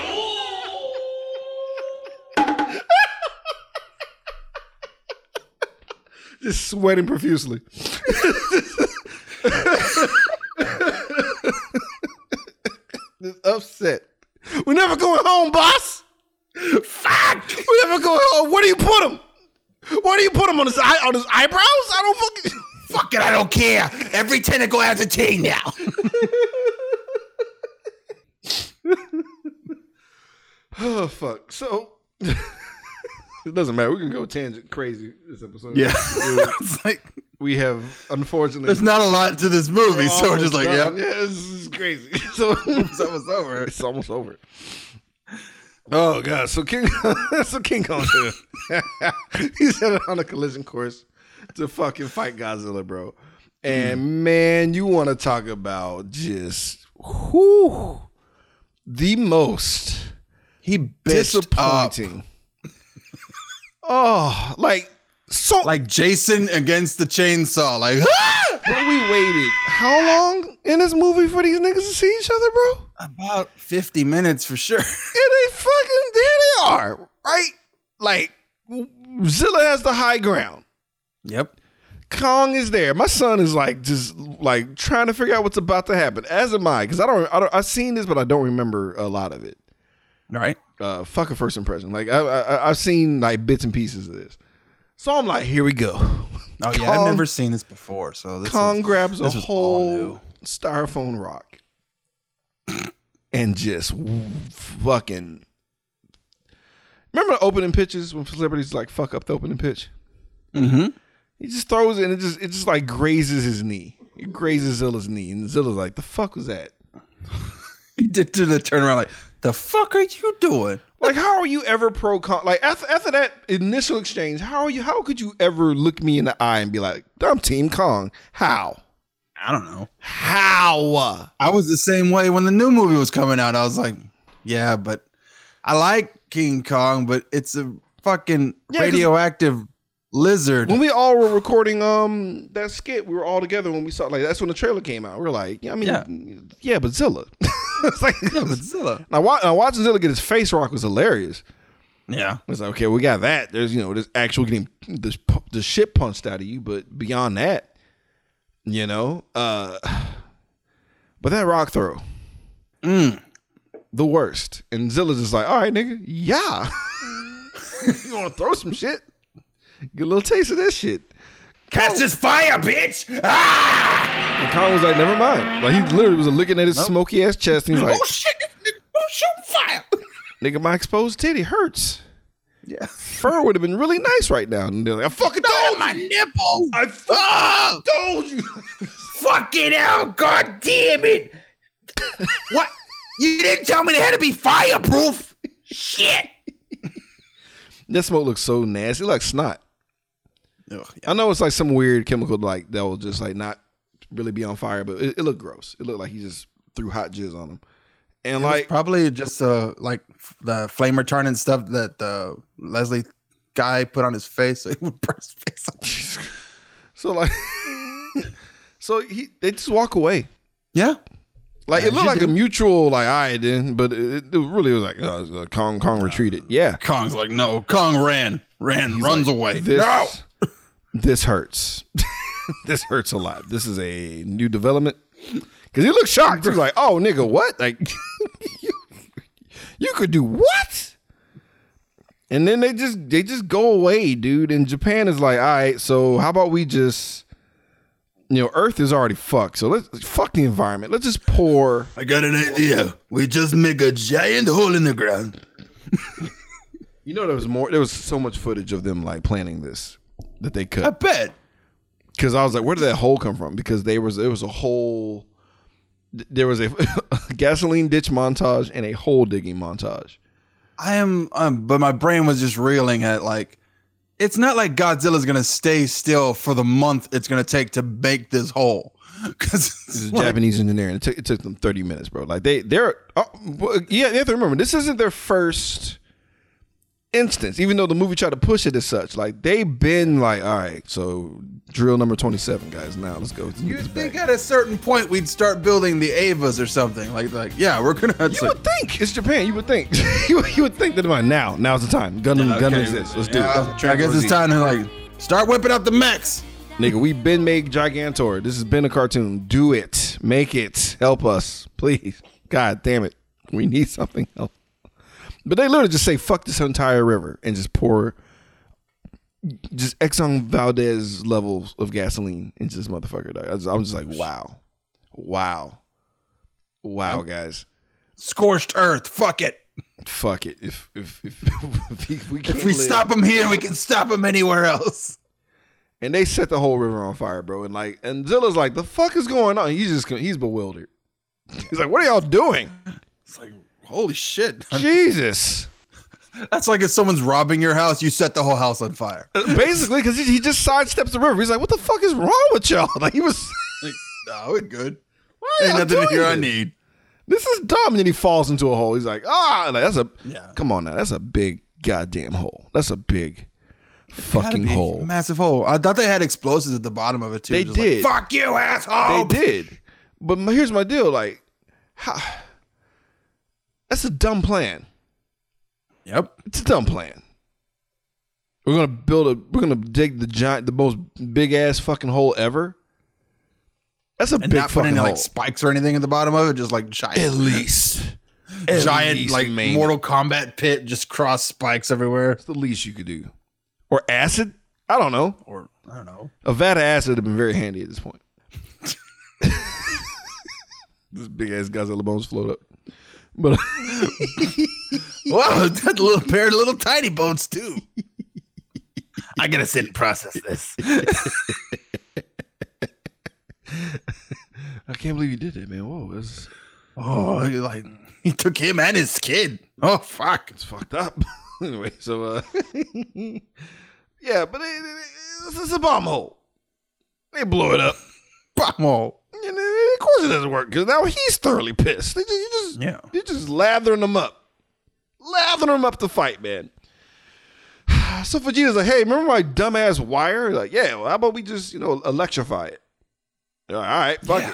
Just sweating profusely. Just upset. We're never going home, boss. Fuck! We're never going home. Where do you put him? Where do you put him on his eye on his eyebrows? I don't fucking. Fuck it, I don't care. Every tentacle has a chain now. Oh fuck. So it doesn't matter. We can go tangent crazy this episode. Yeah, it's like we have unfortunately. there's not a lot to this movie, so we're just like, yeah, done. yeah, this is crazy. So it's almost over. It's almost over. Oh god! So King, so King Kong, he's headed on a collision course to fucking fight Godzilla, bro. And hmm. man, you want to talk about just whoo the most He up disappointing. oh, like so. like Jason against the chainsaw. Like, bro, we waited how long in this movie for these niggas to see each other, bro? about 50 minutes for sure. And they fucking there they are, right? Like Zilla has the high ground. Yep. Kong is there. My son is like just like trying to figure out what's about to happen. As am I, because I don't, I don't. I've seen this, but I don't remember a lot of it. All right. Uh, fuck a first impression. Like I, I, I've seen like bits and pieces of this. So I'm like, here we go. Oh yeah, Kong- I've never seen this before. So this Kong is, grabs a this all whole styrofoam rock and just fucking. Remember the opening pitches when celebrities like fuck up the opening pitch? Mm-hmm. He just throws it and it just it just like grazes his knee. It grazes Zilla's knee, and Zilla's like, "The fuck was that?" he did do the turnaround like, the fuck are you doing? Like, how are you ever pro Kong? Like after, after that initial exchange, how are you? How could you ever look me in the eye and be like, "I'm Team Kong"? How? I don't know. How? I was the same way when the new movie was coming out. I was like, yeah, but I like King Kong, but it's a fucking Yeah, radioactive lizard. When we all were recording um that skit, we were all together when we saw like that's when the trailer came out. We were like, yeah, I mean, yeah, Yeah. but Zilla. it's like Yeah, but Zilla. Now, now watching Zilla get his face rock was hilarious. Yeah. It's like, okay, we got that. There's, you know, there's actual getting pu- the shit punched out of you, but beyond that, you know, uh, but that rock throw, Mm. the worst. And Zilla's just like, all right, nigga, yeah. you want to throw some shit? Get a little taste of this shit. Cast this fire, bitch! Ah! And Kong was like, never mind. Like, he literally was looking at his smoky ass chest and he's like, Oh shit! Oh shoot! Fire! nigga, my exposed titty hurts. Yeah. Fur would have been really nice right now. And they're like, I fucking told my you. nipple! I fucking Oh, told you. fucking hell! God damn it! what? You didn't tell me they had to be fireproof. Shit! That smoke looks so nasty. It looks snot. Ugh, I know it's like some weird chemical like that will just like not really be on fire, but it, it looked gross. It looked like he just threw hot jizz on him. And It like probably just uh like the flame retardant stuff that the Leslie guy put on his face so he would burn his face off. so like so he they just walk away. Yeah. Like it looked like do. a mutual like I right, then, but it, it really was like uh, Kong Kong retreated. Yeah. Kong's like, no, Kong ran, ran, runs away. This no. This hurts. this hurts a lot. This is a new development. Cause he looked shocked. He was like, "Oh, nigga, what? Like, you, you could do what?" And then they just they just go away, dude. And Japan is like, "All right, so how about we just, you know, Earth is already fucked. So let's fuck the environment. Let's just pour." I got an idea. We just make a giant hole in the ground. You know, there was more. There was so much footage of them like planning this that they could. I bet. because I was like, where did that hole come from? Because there was it was a whole there was a gasoline ditch montage and a hole digging montage. I am, um, but my brain was just reeling at like, it's not like Godzilla's gonna stay still for the month it's gonna take to make this hole. Because There's a Japanese engineering, it took it took them 30 minutes, bro. Like they they're oh, yeah, you have to remember this isn't their first instance, even though the movie tried to push it as such. Like they've been like, all right, so drill number 27, guys. Now let's go. you think at a certain point we'd start building the Avas or something like like yeah we're gonna. You would think it's Japan. You would think you, would- you would think that by now, now's the time. Gundam, Gundam exists. Let's do Yeah, it. I guess it's time to like start whipping up the mechs. Nigga, we've been made Gigantor. This has been a cartoon. Do it. Make it. Help us. Please. God damn it. We need something else. But they literally just say, fuck this entire river and just pour just Exxon Valdez levels of gasoline into this motherfucker. dog. I was- I'm just like, wow. Wow. Wow, guys. Scorched earth. Fuck it. Fuck it. If if if, if we, we, If we live- stop them here, we can stop them anywhere else. and they set the whole river on fire, bro. And like, and Zilla's like, the fuck is going on? He's just he's bewildered. He's like, what are y'all doing? It's like holy shit. Jesus. That's like if someone's robbing your house, you set the whole house on fire. Basically, because he, just sidesteps the river. He's like, what the fuck is wrong with y'all? Like he was. Like, no, we're good. Why Ain't nothing here I need. This is dumb. And then he falls into a hole. He's like, ah, like, that's a. Yeah. Come on now, that's a big goddamn hole. That's a big fucking hole. Massive hole. I thought they had explosives at the bottom of it too. They Just like, did. Fuck you, asshole! They did. But my, here's my deal. Like, how, that's a dumb plan. yep. It's a dumb plan. We're gonna build a. We're gonna dig the giant, the most big ass fucking hole ever. That's a And big not fucking any hole. like spikes or anything at the bottom of it, just like giant, At least, At giant least, like man. Mortal Kombat pit, just cross spikes everywhere. It's the least you could do. Or acid. I don't know. Or I don't know. A vat of acid would have been very handy at this point. this big ass Godzilla bones float up. But Wow, that's a little pair of little tiny boats too. I gotta sit and process this. I can't believe you did it, man. Whoa, that's Oh, he, like he took him and his kid. Oh fuck. It's fucked up. anyway, so uh, yeah, but it, it, it's, it's a bomb hole. They blow it up. Bomb it- of course it doesn't work because now he's thoroughly pissed. They just, you just, Yeah. you're just lathering him up, lathering him up to fight, man. So Vegeta's like, hey, remember my dumbass wire? Like, yeah, well, how about we just, you know, electrify it? All right, fuck Yeah.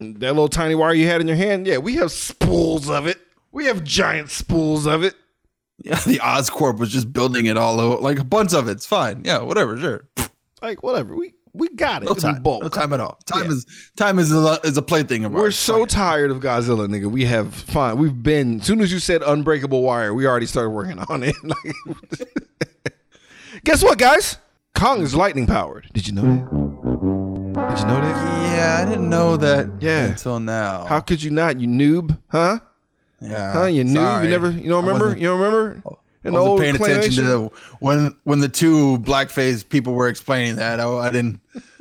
it. That little tiny wire you had in your hand, yeah, we have spools of it. We have giant spools of it. Yeah, the Oscorp was just building it all over, like a bunch of it. It's fine. Yeah, whatever, sure. Like, whatever. We we got it. No time. bulk. No time at all. Time Yeah. is time is a is a plaything of ours. We're so tired of Godzilla, nigga. We have fine. We've been. As soon as you said unbreakable wire, we already started working on it. Like- Guess what, guys? Kong is lightning powered. Did you know that? Did you know that? Yeah, I didn't know that. Yeah. until now. How could you not? You noob, huh? Yeah, Huh? You noob. sorry. You never. You don't remember? You don't remember? In I wasn't old paying attention to the, when when the two blackface people were explaining that. I, I didn't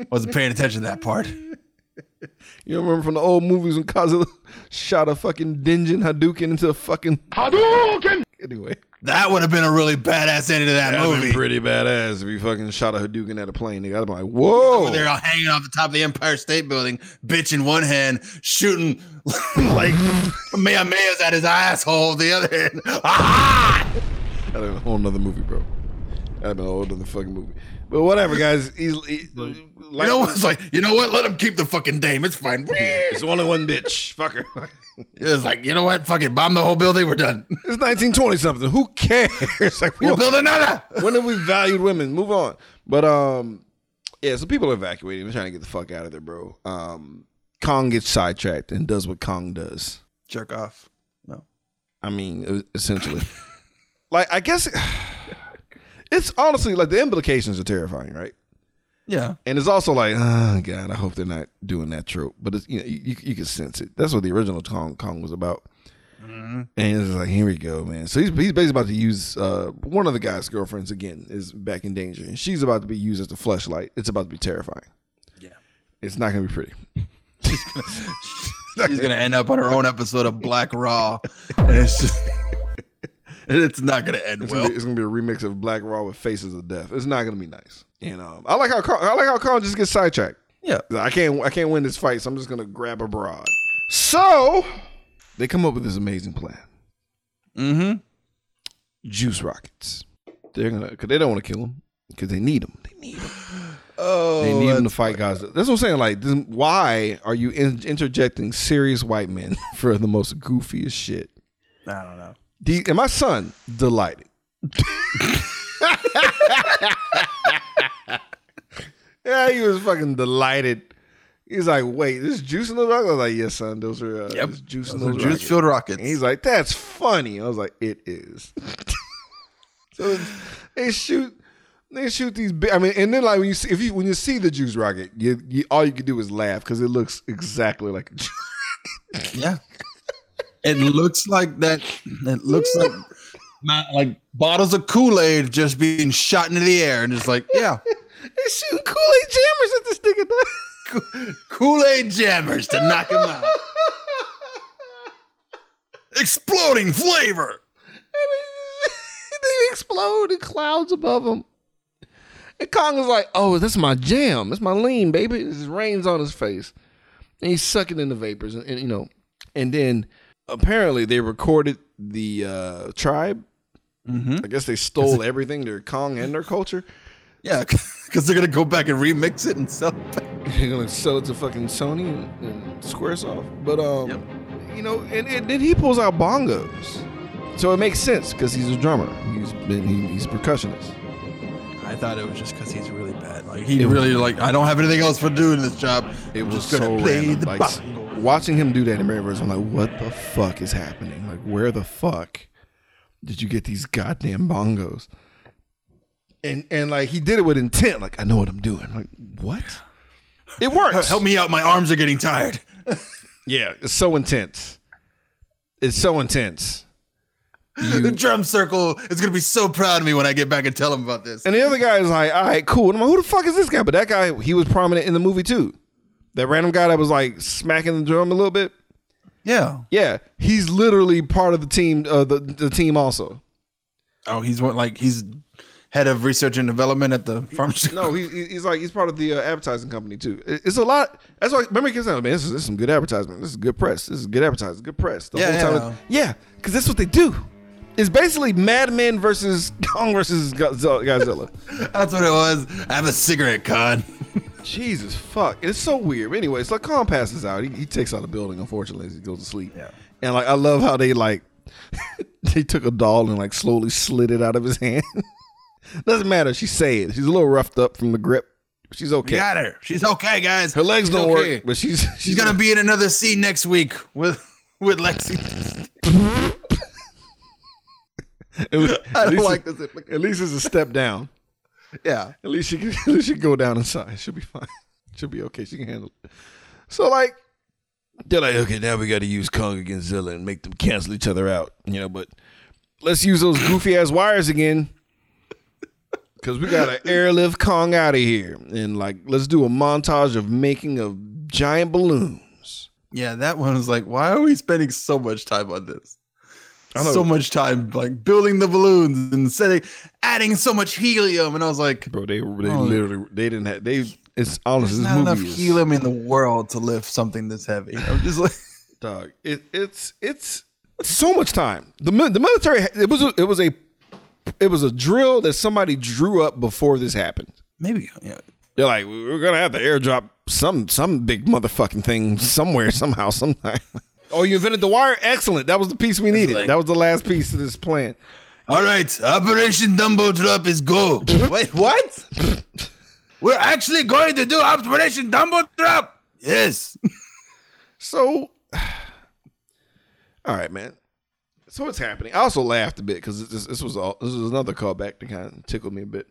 wasn't paying attention to that part. You remember from the old movies when Godzilla shot a fucking Dinjin Hadouken into a fucking Hadouken. Anyway. That would have been a really badass ending to that That'd movie. been pretty badass if you fucking shot a Hadouken at a plane. Nigga, I'd be like, whoa. They're all hanging off the top of the Empire State Building, bitch in one hand, shooting like Kamehameha's at his asshole. The other hand, ah! That'd been a whole nother movie, bro. That'd been a whole nother fucking movie. But whatever, guys. He's, he, like, You know what's like? You know what? Let him keep the fucking dame. It's fine. It's only one bitch. Fuck her. It's like you know what? Fuck it. Bomb the whole building. We're done. It's 1920 something. Who cares? Like, we We'll build another. when have we valued women? Move on. But um, yeah. So people are evacuating. They're trying to get the fuck out of there, bro. Um, Kong gets sidetracked and does what Kong does. Jerk off. No. I mean, essentially. like, I guess it's honestly like the implications are terrifying, right? Yeah. And it's also like, oh god, I hope they're not doing that trope. But it's you know you, you can sense it. That's what the original Kong Kong was about. And it's like, here we go, man. So he's he's basically about to use uh, one of the guy's girlfriends again is back in danger, and she's about to be used as a flashlight. It's about to be terrifying. Yeah. It's not gonna be pretty. She's gonna end up on her own episode of Black Raw, and it's just, it's not gonna end It's, well. gonna be, it's gonna be a remix of Black Raw with Faces of Death. It's not gonna be nice. And um, I like how Kong, I like how Kong just gets sidetracked. Yeah. I can't I can't win this fight, so I'm just gonna grab a broad. So they come up with this amazing plan. Mm-hmm. Juice rockets. They're gonna because they don't want to kill him because they need him. They need him. Oh, They need him to fight guys. That's what I'm saying. Like, this, why are you in, interjecting serious white men for the most goofiest shit? I don't know. The, and my son delighted. yeah, he was fucking delighted. He's like, "Wait, this juice in those rockets?" I was like, "Yes, son. Those are uh, Yep. this juice in Those those juice filled rockets. And he's like, "That's funny." I was like, "It is." so they shoot, they shoot these. Big, I mean, and then like when you see if you when you see the juice rocket, you, you all you can do is laugh because it looks exactly like a juice. Yeah. It looks like that. It looks like not like bottles of Kool Aid just being shot into the air, and it's like, yeah, They shooting Kool Aid jammers at this nigga. Kool Aid jammers to knock him out. Exploding flavor. they explode in clouds above him. And Kong was like, "Oh, that's my jam. That's my lean, baby." It just rains on his face, and he's sucking in the vapors, and, and, you know, and then apparently they recorded the uh, tribe. I guess they stole everything, their Kong and their culture. Yeah, because they're gonna go back and remix it and sell it. Back. They're gonna sell it to fucking Sony and, and SquareSoft. But um, Yep. you know, and, and then he pulls out bongos, so it makes sense because he's a drummer. He's been he, he's a percussionist. I thought it was just because he's really bad. Like he really like. I don't have anything else for doing this job. It was just so play random. the Like. Watching him do that in Maryverse, I'm like, what the fuck is happening? Like, where the fuck did you get these goddamn bongos? And and like he did it with intent. Like I know what I'm doing. Like what? It works. Help me out. My arms are getting tired. Yeah, it's so intense. It's so intense. the drum circle is gonna be so proud of me when I get back and tell him about this. And the other guy is like, all right, cool. And I'm like, who the fuck is this guy? But that guy, he was prominent in the movie too. That random guy that was like smacking the drum a little bit. Yeah. Yeah, he's literally part of the team. Uh, the the team also. Oh, he's what like he's head of research and development at the pharmaceutical. No, he, he- he's like he's part of the uh, advertising company too. It- It's a lot. That's why. Remember, he kept saying, "Man, this is, this is some good advertisement. This is good press. This is good advertising. Good press." The Yeah, whole time, yeah, because that's what they do. It's basically Mad Men versus Kong versus Godzilla. That's what it was. I have a cigarette, con. Jesus fuck, it's so weird. Anyway, so like Kong passes out. He, he takes out the building. Unfortunately, as he goes to sleep. Yeah. And like I love how they like they took a doll and like slowly slid it out of his hand. Doesn't matter. She's saying she's a little roughed up from the grip. She's okay. Got her. She's okay, guys. Her legs She's don't okay. work, but she's she's, She's gonna be in another scene next week with with Lexi. It was, I at don't least like it- this. At least it's a step down. Yeah. At least she can, at least she can go down inside. She'll be fine. She'll be okay. She can handle it. So like they're like, okay, now we got to use Kong against Zilla and make them cancel each other out, you know. But let's use those goofy ass wires again, because we got to airlift Kong out of here, and like let's do a montage of making of giant balloons. Yeah, that one was like, why are we spending so much time on this? So much time like building the balloons and setting, adding so much helium, and I was like, Bro, they they Oh. literally they didn't have they. It's honestly not enough is helium in the world to lift something this heavy. I'm just like, dog. It, it's it's so much time. The the military it was a, it was a it was a drill that somebody drew up before this happened. maybe yeah. They're like, we're gonna have to airdrop some some big motherfucking thing somewhere somehow sometime. oh, you invented the wire. Excellent. That was the piece we needed. like- that was the last piece of this plan. All right, Operation Dumbo Drop is go. Wait, what? We're actually going to do Operation Dumbo Drop. Yes. So, all right, man. So what's happening? I also laughed a bit because this, this was all this was another callback that kind of tickled me a bit.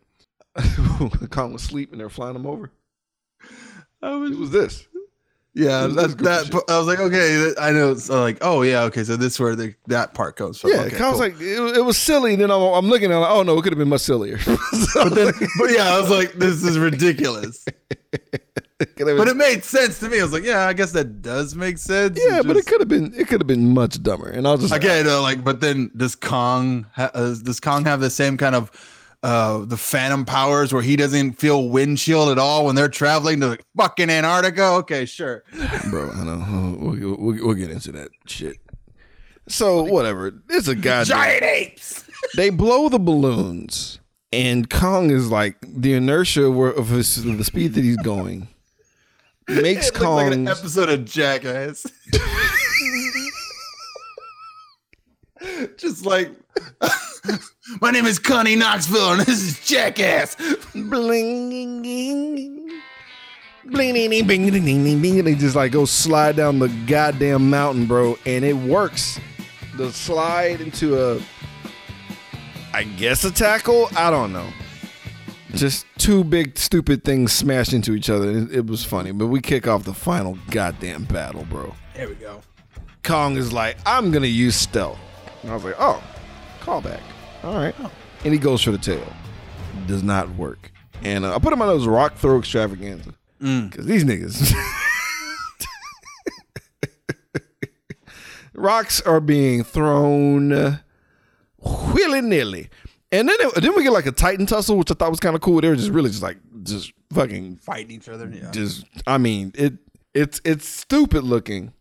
Kong was sleeping, they're flying him over. I was It was this. Yeah, that, that of was like, okay, I know. So like, oh yeah, okay, so this is where the, that part comes from. Yeah, okay, cool. like it, was- it was silly. And then I'm, I'm looking at it like, oh no, it could have been much sillier. but then, but yeah, I was like, this is ridiculous. But it made sense to me. I was like, yeah, I guess that does make sense. yeah, It's but it could have been it could have been much dumber. And I was just like, Okay, no, like, but then does Kong ha- uh, does Kong have the same kind of uh the Phantom powers where he doesn't feel windshield at all when they're traveling to fucking Antarctica? Okay, sure. bro, I know. We'll, we'll, we'll get into that shit. So whatever. It's a goddamn Giant apes. they blow the balloons, and Kong is like the inertia of his, the speed that he's going makes It looks like an Kong. episode of Jackass. Just like my name is Connie Knoxville and this is Jackass. bling, bling, ding, ding, ding, they just like go slide down the goddamn mountain, bro, and it works. The slide into a, I guess a tackle. I don't know. Just two big stupid things smashed into each other. It, it was funny, but we kick off the final goddamn battle, bro. There we go. Kong is like, I'm gonna use stealth. And I was like, oh, callback. All right. And he goes for the tail. Does not work. And uh, I put him on those rock throw extravaganza because these niggas. Rocks are being thrown willy nilly. And then, it, then we get like a Titan tussle, which I thought was kind of cool. They were just really just like, just fucking Fighting each other. Yeah. just I mean it it's it's stupid looking,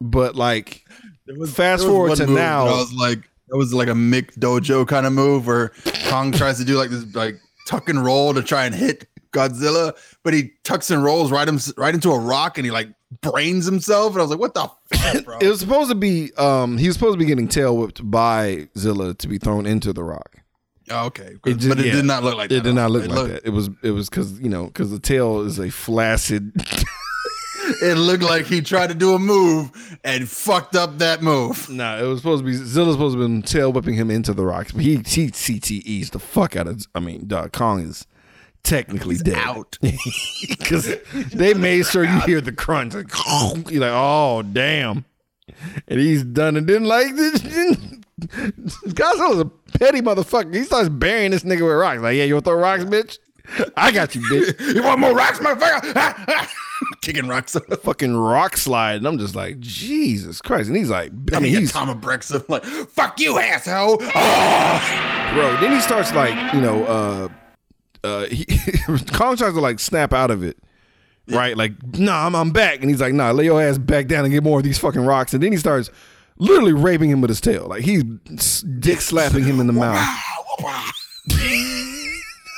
but like fast There was forward one to now. that I was like, that was like a Mick Dojo kind of move where Kong tries to do like this like tuck and roll to try and hit Godzilla, but he tucks and rolls right him right into a rock and he like brains himself. And I was like, what the fuck, bro? it was supposed to be um he was supposed to be getting tail whipped by Zilla to be thrown into the rock. Oh, okay, It just- but it yeah. did not look like that. It did not look It like looked- that. It was it was because you know because the tail is a flaccid. It looked like he tried to do a move and fucked up that move. no, it was supposed to be Zilla's supposed to have been tail whipping him into the rocks, but he he CTEs the fuck out of. I mean, dog Kong is technically dead Out. because they made sure you hear the crunch. Like, you're like, oh damn, and he's done and didn't like this. Godzilla's a petty motherfucker. He starts burying this nigga with rocks. Like, yeah, you want to throw rocks, bitch? I got you, bitch. You want more rocks, motherfucker? Kicking rocks. fucking rock slide, and I'm just like, Jesus Christ. And he's like, I mean, he's Tom Brexham like, fuck you, asshole. Ah! bro. Then he starts like, you know, uh, uh, he Kong tries to like snap out of it, right? Like, nah, I'm, I'm back, and he's like, nah, lay your ass back down and get more of these fucking rocks. And then he starts literally raping him with his tail, like he's dick slapping him in the mouth.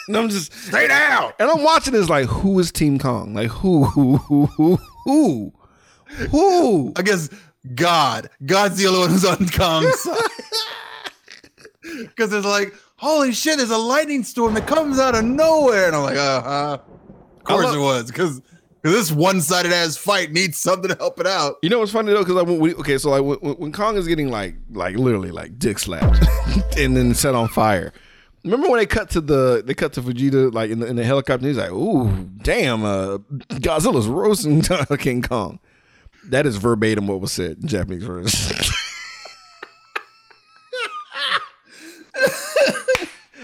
And I'm just Stay down. And I'm watching this like, who is Team Kong? Like, who, who, who, who, who, who? I guess God. God's the only one who's on Kong's side. Because it's like, holy shit, there's a lightning storm that comes out of nowhere. And I'm like, uh huh. Of course love- it was. Because this one sided ass fight needs something to help it out. You know what's funny though? Because like, when we, okay, so like when- when Kong is getting like, like literally like dick slapped and then set on fire. Remember when they cut to the they cut to Vegeta like in the, in the helicopter? He's like, "Ooh, damn! Uh, Godzilla's roasting King Kong." That is verbatim what was said in Japanese version.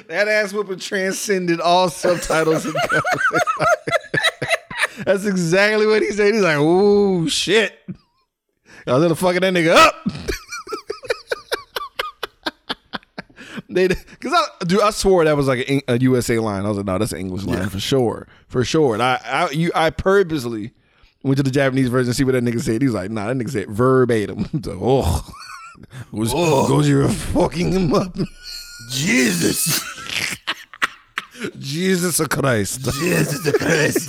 that ass whooping transcended all subtitles and. That's exactly what he said. He's like, "Ooh, shit!" Godzilla fucking that nigga up. They, cause I, dude, I swore that was like a, a USA line. I was like, no, that's an English line for sure, for sure. And I, I, you, I purposely went to the Japanese version to see what that nigga said. He's like, nah, that nigga said verbatim. So, oh, goes, oh. goes you fucking him up. Jesus. Jesus Christ. Jesus Christ.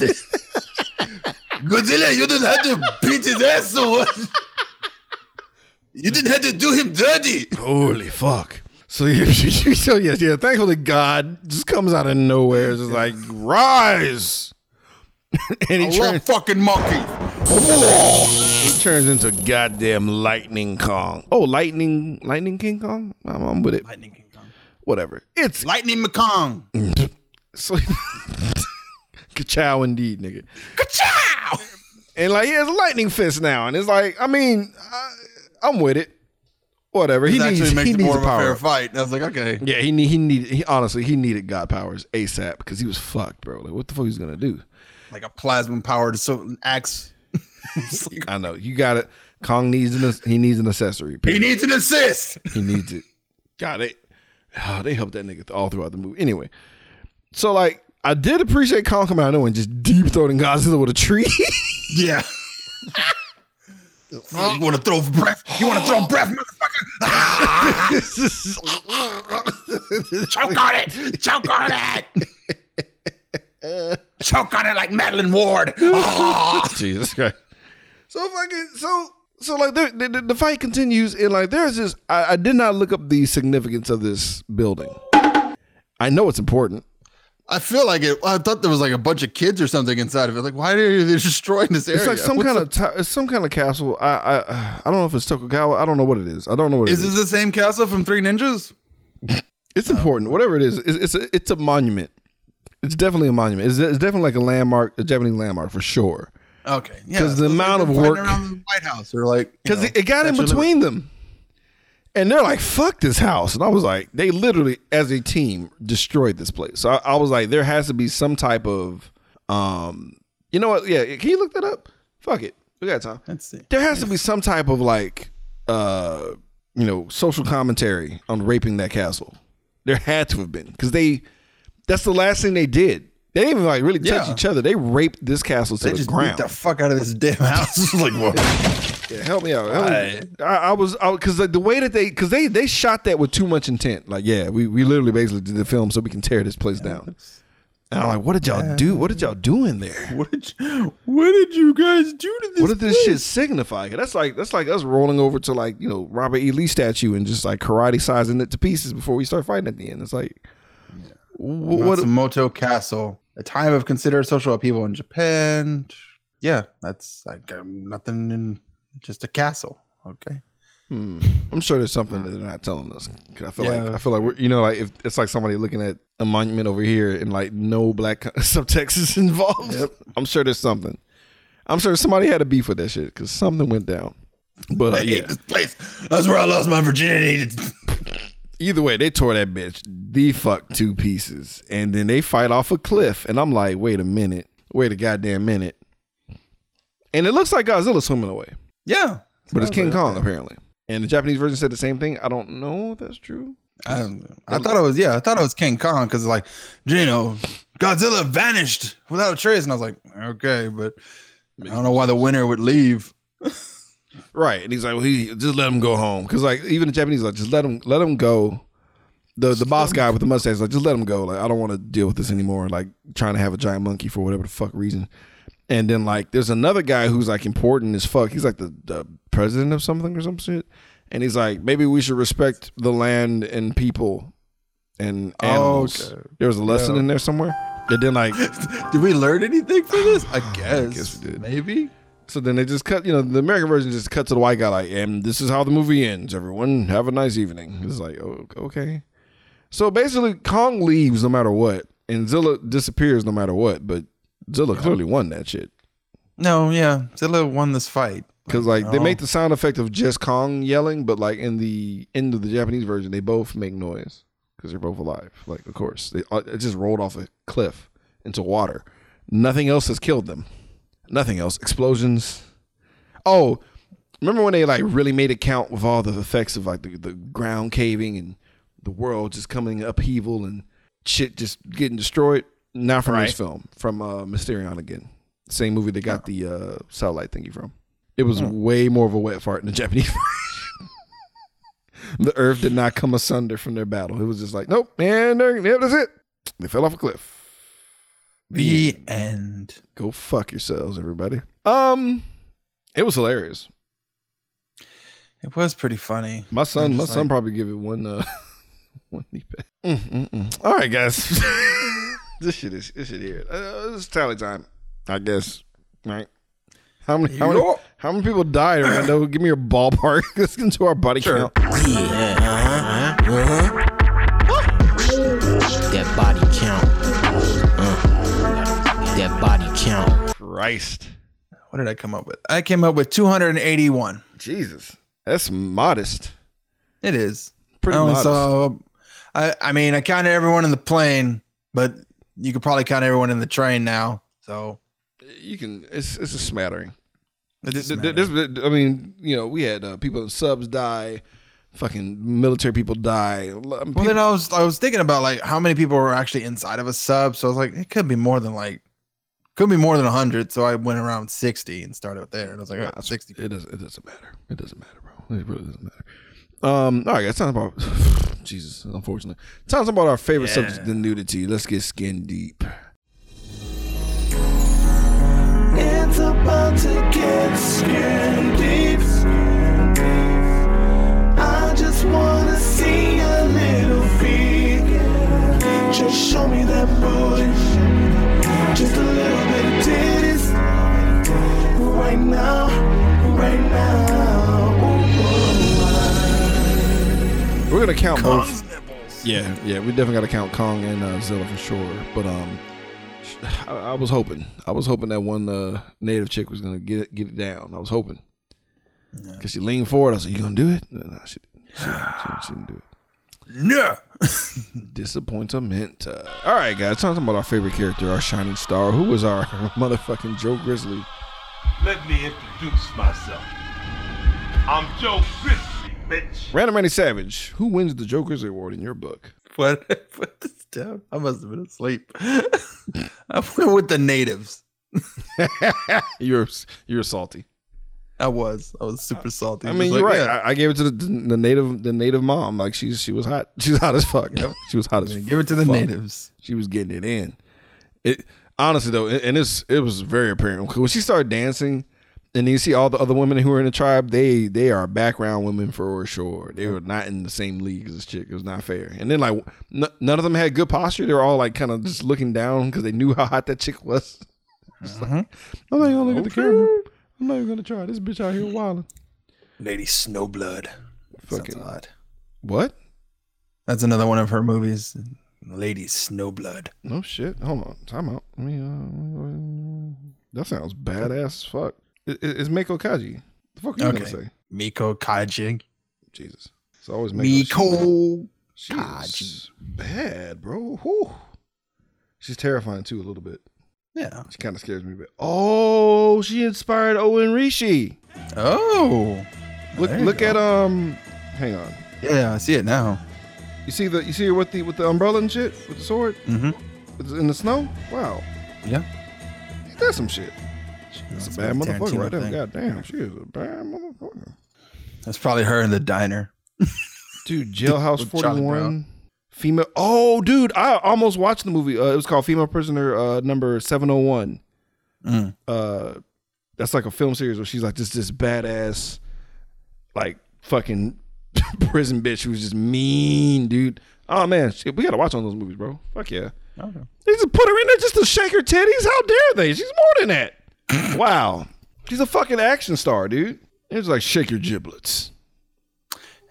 Godzilla, you didn't have to beat his ass so much. You didn't have to do him dirty. Holy fuck. So, yeah, so yes, yeah. Thankfully, God just comes out of nowhere. It's just like rise, and he I turns, love fucking monkey. he turns into goddamn Lightning Kong. Oh, Lightning, Lightning King Kong. I'm, I'm with it. Lightning King Kong. Whatever. It's Lightning McCong. so, Ka-chow indeed, nigga. Ka-chow! And like he has a lightning fist now, and it's like, I mean, I, I'm with it. Whatever. He needs, he needs more a of a power. fair fight. And I was like, okay. Yeah, he need, he needed. He honestly, he needed God powers ASAP because he was fucked, bro. Like, what the fuck he's gonna do? Like a plasma powered so axe. Like, I know you got it. Kong needs an he needs an accessory. he needs an assist. He needs it. Got it. Oh, they helped that nigga all throughout the movie. Anyway, so like I did appreciate Kong coming out of nowhere and just deep throating Godzilla with a tree. Yeah. you want to throw breath? You want to throw breath? Choke on it! Choke on it! Choke on it like Madeline Ward. Jesus Christ. So fucking so so like there, the, the, the fight continues and like there's this I, I did not look up the significance of this building. I know it's important. I feel like it. I thought there was like a bunch of kids or something inside of it. Like, why are they destroying this area? It's like some What's kind the- of ta- it's some kind of castle. I I I don't know if it's Tokugawa. I don't know what it is. I don't know what it Is is. this the same castle from Three Ninjas? It's important. Whatever it is, it's it's a, it's a monument. It's definitely a monument. It's, it's definitely like a landmark, a Japanese landmark for sure. Okay, yeah. 'Cause the amount like of work- around the White House or like you Because know, it, it got in between them, and they're like, "Fuck this house," and I was like, they literally, as a team, destroyed this place. So I, I was like, there has to be some type of, um, you know what? Yeah, can you look that up? Fuck it, we got time. Let's see. There has to be some type of like, uh, you know, social commentary on raping that castle. There had to have been because they, that's the last thing they did. They didn't even like really touch Yeah. each other. They raped this castle to They the just ground. beat the fuck out of this damn house. like, what? Yeah, help me out. Help me. I, I was because like the way that they because they they shot that with too much intent. Like, yeah, we, we literally basically did the film so we can tear this place down. And I'm like, what did y'all do? What did y'all do in there? What did you, what did you guys do to this? What did this place? shit signify? That's like that's like us rolling over to like you know Robert E. Lee statue and just like karate sizing it to pieces before we start fighting at the end. It's like, wh- what? Matsumoto Castle, a time of considered social upheaval in Japan. Yeah, that's like um, nothing in just a castle. Okay. Hmm. I'm sure there's something that they're not telling us. 'Cause I feel like I feel like we're you know like if it's like somebody looking at a monument over here and like no black subtext is involved. I'm sure there's something. I'm sure somebody had a beef with that shit because something went down. But uh, I hate yeah, this place. That's where I lost my virginity. either way, they tore that bitch the fuck two pieces, and then they fight off a cliff, and I'm like, wait a minute, wait a goddamn minute. and it looks like Godzilla swimming away, Yeah, but it's King like, Kong apparently. And the Japanese version said the same thing. I don't know if that's true. I, I thought it was yeah, I thought it was King Kong because like you know Godzilla vanished without a trace, and I was like, okay, but I don't know why the winner would leave. Right, and he's like, "Well, he just let him go home," because like even the Japanese like, just let him let him go. The the boss guy with the mustache is like, just let him go. Like I don't want to deal with this anymore. Like trying to have a giant monkey for whatever the fuck reason. And then like there's another guy who's like important as fuck. He's like the, the president of something or some shit. And he's like, maybe we should respect the land and people and animals. Oh, okay. There was a lesson Yeah. in there somewhere. And then like Did we learn anything from this? I guess. guess we did. Maybe. So then they just cut, you know, the American version just cut to the white guy like, and this is how the movie ends. Everyone, have a nice evening. It's like, oh, okay. So basically, Kong leaves no matter what, and Zilla disappears no matter what. But Zilla clearly won that shit No, yeah, Zilla won this fight. because like they Oh. make the sound effect of just Kong yelling, but like in the end of the Japanese version, they both make noise because they're both alive. Like, of course, they uh, it just rolled off a cliff into water. Nothing else has killed them. Nothing else. Explosions. Oh, remember when they like really made it count with all the effects of like the, the ground caving and the world just coming upheaval and shit just getting destroyed? Not from Right. this film, from uh, Mysterians again. Same movie they got the uh, satellite thingy from. It was way more of a wet fart in the Japanese version. the earth did not come asunder from their battle. It was just like, nope, man, they're- yeah, that's it. They fell off a cliff. The end. Go fuck yourselves, everybody. Um, it was hilarious. It was pretty funny. My son, my just son probably give it one, uh, one knee pad. Mm, mm, mm. All right, guys. this shit is this shit here. Uh, it's tally time, I guess. Right? How many? How many? How many people died? Orlando? Give me your ballpark. Let's get into our body count. That Christ, What did I come up with? I came up with 281. Jesus, that's modest. It is. Pretty I modest. saw. I I mean, I counted everyone in the plane, but you could probably count everyone in the train now. So you can. It's it's a smattering. it's Th- th- this- I mean, you know, we had uh, people in subs die, fucking military people die. L- Well, then I was I was thinking about like how many people were actually inside of a sub. So I was like, it could be more than like, could be more than hundred. So I went around sixty and started there, and I was like, oh, sixty. It doesn't. It doesn't matter. It doesn't matter, bro. It really doesn't matter. Um. All right, guys. Time about Jesus. Unfortunately, time about our favorite subject, the nudity. Let's get skin deep. It's about to get skin deep. I just wanna see a little feet. Just show me that booty. Just a little bit of titties. Right now, right now. We're gonna count both. Yeah, yeah. We definitely got to count Kong and uh, Zilla for sure. But um, I, I was hoping. I was hoping that one uh, native chick was gonna get it, get it down. I was hoping. Cause she leaned forward. I said, "You gonna do it?" No, she, she, she, she didn't do it. No. Disappointment. Uh, all right, guys. Talking about our favorite character, our shining star. Who was our motherfucking Joe Grizzly? Let me introduce myself. I'm Joe Grizzly, bitch. Random Randy Savage. Who wins the Joe Grizzly Award in your book? What? Put this down. I must have been asleep. I went with the natives. you're you're salty. I was. I was super salty. I mean, you're right. yeah. I, I gave it to the, the native the native mom. Like she's she was hot. She was hot as fuck. She was hot as Give it to the fuck. natives. She was getting it in. It honestly though, and it's it was very apparent when she started dancing, and you see all the other women who are in the tribe. They they are background women for sure. They were not in the same league as this chick. It was not fair. And then like n- none of them had good posture. They were all like kind of just looking down because they knew how hot that chick was. Like, mm-hmm. I'm not even gonna look at the camera. I'm not even gonna try. This bitch out here wilding. Lady Snowblood. Fucking Sounds odd. what? That's another one of her movies. Lady Snowblood. No shit. Hold on. Time out. Let me, uh, that sounds badass as fuck. It, it- it's Mako Kaji. The fuck are you Okay. gonna say? Meiko Kaji. Jesus. It's always Mako. Meiko. She is bad, bro. Whew. She's terrifying too, a little bit. Yeah. She kind of scares me a bit. Oh, she inspired O-Ren Ishii. Oh. Look, There you look go. at um. Hang on. Yeah, I see it now. You see the you see her with the with the umbrella and shit with the sword Mm-hmm. With the- in the snow. Wow, Yeah. that's some shit. That's a bad motherfucker Tarantino right there. thing. God damn, she is a bad motherfucker. That's probably her in the diner. Dude, Jailhouse With Charlie 41. Female. Oh, dude, I almost watched the movie. Uh, it was called Female Prisoner uh, number 701. Mm. Uh, that's like a film series where she's like this this badass, like fucking prison bitch who's just mean, dude. Oh man, shit, we gotta watch one of those movies, bro. Fuck yeah. Okay. They just put her in there just to shake her titties. How dare they? She's more than that. wow, she's a fucking action star, dude. It's like shake your giblets.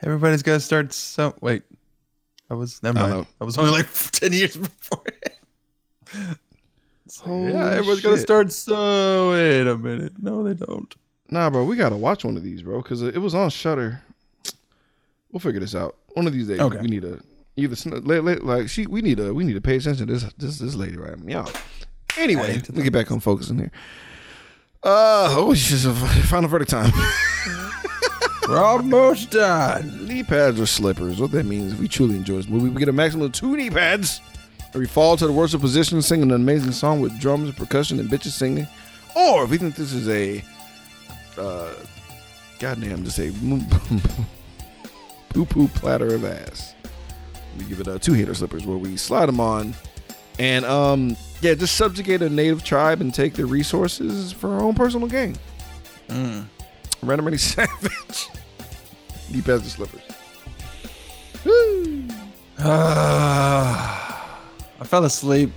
Everybody's got to start. So wait, I was never I mind. know. I was only like ten years before. Holy yeah, everyone's got to start. So wait a minute. No, they don't. Nah, bro, we gotta watch one of these, bro, because it was on Shudder. We'll figure this out. One of these days, Okay. we need a either sn- la- la- like she. We need a we need to pay attention to this this this lady right now. Anyway, let me get back on focusing here. Uh oh, it's just a final verdict time. We're almost done. knee pads or slippers. What that means, if we truly enjoy this movie, we get a maximum of two knee pads. Or we fall to the worst of position, singing an amazing song with drums, and percussion, and bitches singing. Or if we think this is a, uh, goddamn, just a poo poo platter of ass. We give it a two hater slippers where we slide them on, and um, yeah, just subjugate a native tribe and take their resources for our own personal gain. Mm. Random Randy Savage. Knee pads the slippers. Woo. Ah, I fell asleep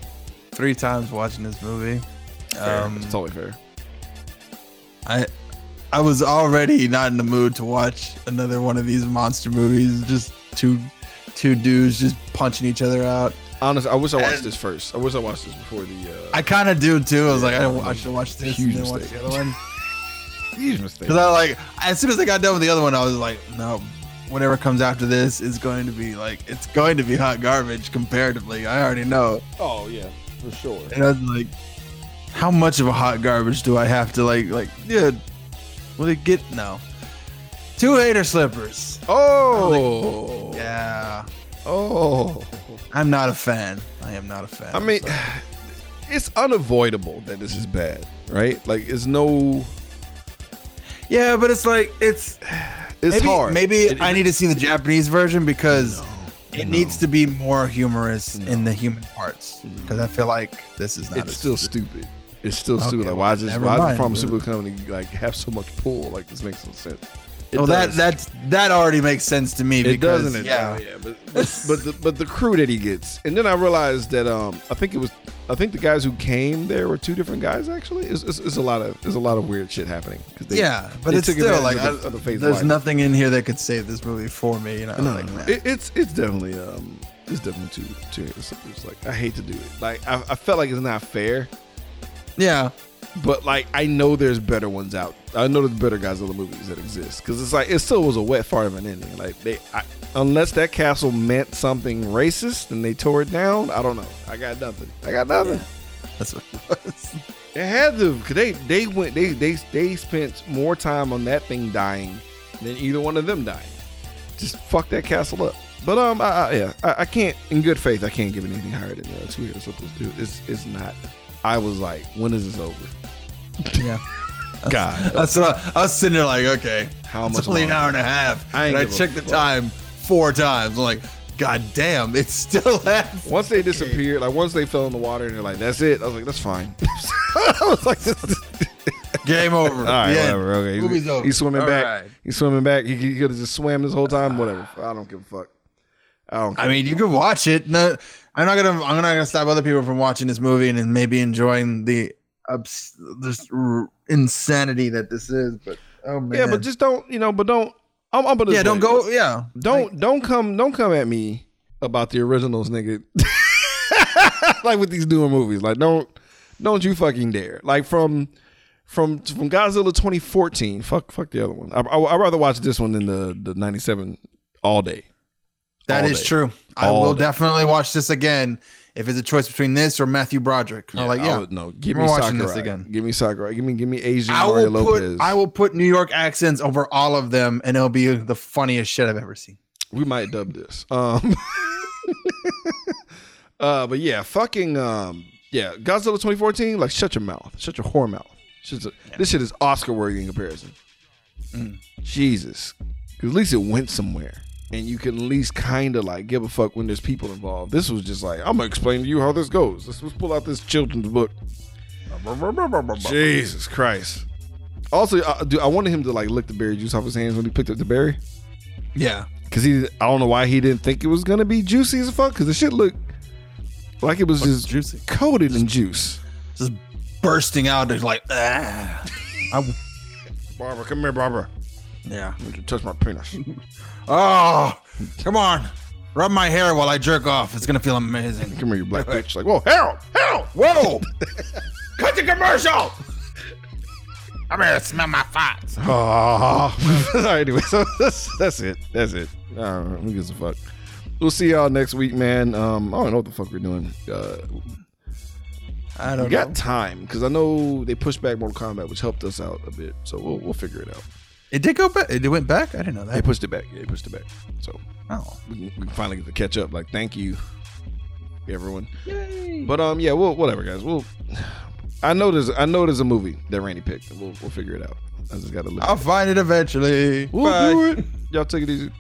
three times watching this movie. Um, it's totally fair. I I was already not in the mood to watch another one of these monster movies. Just two two dudes just punching each other out. Honestly, I wish I watched And- this first. I wish I watched this before the. Uh, I kind of do too. I was like, I, I should watch this and then watch the other one. huge mistake. Because I like as soon as I got done with the other one, I was like, no, whatever comes after this is going to be like it's going to be hot garbage comparatively. I already know. Oh yeah, for sure. And I was like, how much of a hot garbage do I have to like like yeah? Will it get no? Two hater slippers. Oh Yeah. Oh. I'm not a fan. I am not a fan. I mean, it's unavoidable that this is bad, right? Like, it's no. Yeah, but it's like it's It's maybe, hard. Maybe It- I need to see the Japanese version because it needs to be more humorous in the human parts. Mm-hmm. Because I feel like this is not. It's still stupid. stupid. It's still Okay, stupid. Like, well, why does never why does mind, the pharmaceutical company like have so much pull? Like, this makes no sense. It Oh, that does. that's that already makes sense to me. It because, doesn't. It? Yeah. Yeah, but but but the, but the crew that he gets, and then I realized that um I think it was I think the guys who came there were two different guys actually. It's, it's, it's a lot of there's a lot of weird shit happening. 'Cause they- yeah, but they it's took still like of the, I- of the there's life. nothing in here that could save this movie for me. You know, No, like, no, no. It, it's it's definitely um it's definitely too too it's, it's like I hate to do it. Like I, I felt like it's not fair, yeah, but like I know there's better ones out. I know there's better the movies that exist because it's like it still was a wet fart of an ending. Like they I, unless that castle meant something racist and they tore it down. I don't know. I got nothing. I got nothing. that's what it was. It had to because they they went they they they spent more time on that thing dying than either one of them dying. Just fuck that castle up. But um, I, I, yeah, I, I can't in good faith. I can't give it anything higher than uh, two years. What this dude it's it's not. I was like, when is this over? Yeah. God, That's what I, I was sitting there like, okay, How it's much only an hour and a half. I and I checked the fuck. time four times. I'm like, god damn, it's still at. once they disappeared, like once they fell in the water and they're like, that's it. I was like, that's fine. I was like, Game over. all right, end. whatever. Okay, he's, over. he's swimming All back. right. He's swimming back. He, he could have just swam this whole time. Whatever. I don't give a fuck. I don't. Care. I mean, you can watch it. No, I'm not gonna. I'm not gonna stop other people from watching this movie and maybe enjoying the ups, this r- insanity that this is. But oh man, yeah, but just don't. You know, but don't. I'm, I'm gonna yeah, don't go. Yeah, Don't don't come don't come at me about the originals, nigga. like with these newer movies, like don't don't you fucking dare. Like from from from Godzilla 2014. Fuck fuck the other one. I I would rather watch this one than the the 97 all day, That All is day. true. I All will day. definitely watch this again if it's a choice between this or Matthew Broderick. I'm like, yeah, would- no, give we're me watching Sakurai. this again. Give me Sakurai. Give me give me Asian I Mario will Lopez. put I will put New York accents over all of them, and it'll be the funniest shit I've ever seen. we might dub this. Um uh but yeah, fucking um yeah, Godzilla 2014, like shut your mouth. Shut your whore mouth. A- This shit is Oscar worthy in comparison. Mm. Jesus. at least it went somewhere. And you can at least kind of like give a fuck when there's people involved. This was just like, I'm gonna explain to you how this goes. Let's, let's pull out this children's book. Jesus Christ. Also, uh, dude, I wanted him to like lick the berry juice off his hands when he picked up the berry. Yeah, Cause he, I don't know why he didn't think it was gonna be juicy as fuck. Cause the shit looked like it was just juicy. coated in juice. just bursting out. There's like, ah. I, Barbara, come here, Barbara. Yeah. You can touch my penis. Oh, come on, rub my hair while I jerk off. It's gonna feel amazing. Come here, you black bitch. Like, whoa, Harold, Harold. Whoa! Cut the commercial. I'm here to smell my farts. Oh. All right, anyway, so that's that's it. That's it. All right, who gives a fuck? We'll see y'all next week, man. Um, I don't know what the fuck we're doing. Uh, I don't got know. Got time because I know they pushed back Mortal Kombat, which helped us out a bit. So we'll we'll figure it out. It did go back. It went back. I didn't know They that. pushed it back. Yeah, they pushed it back. So Oh, we we finally get to catch up. Like, thank you, everyone. But um, yeah, well, whatever, guys. We'll. I know there's I know there's a movie that Randy picked. We'll we'll figure it out. I just gotta look. I'll find it eventually. We'll Bye. do it. Y'all take it easy.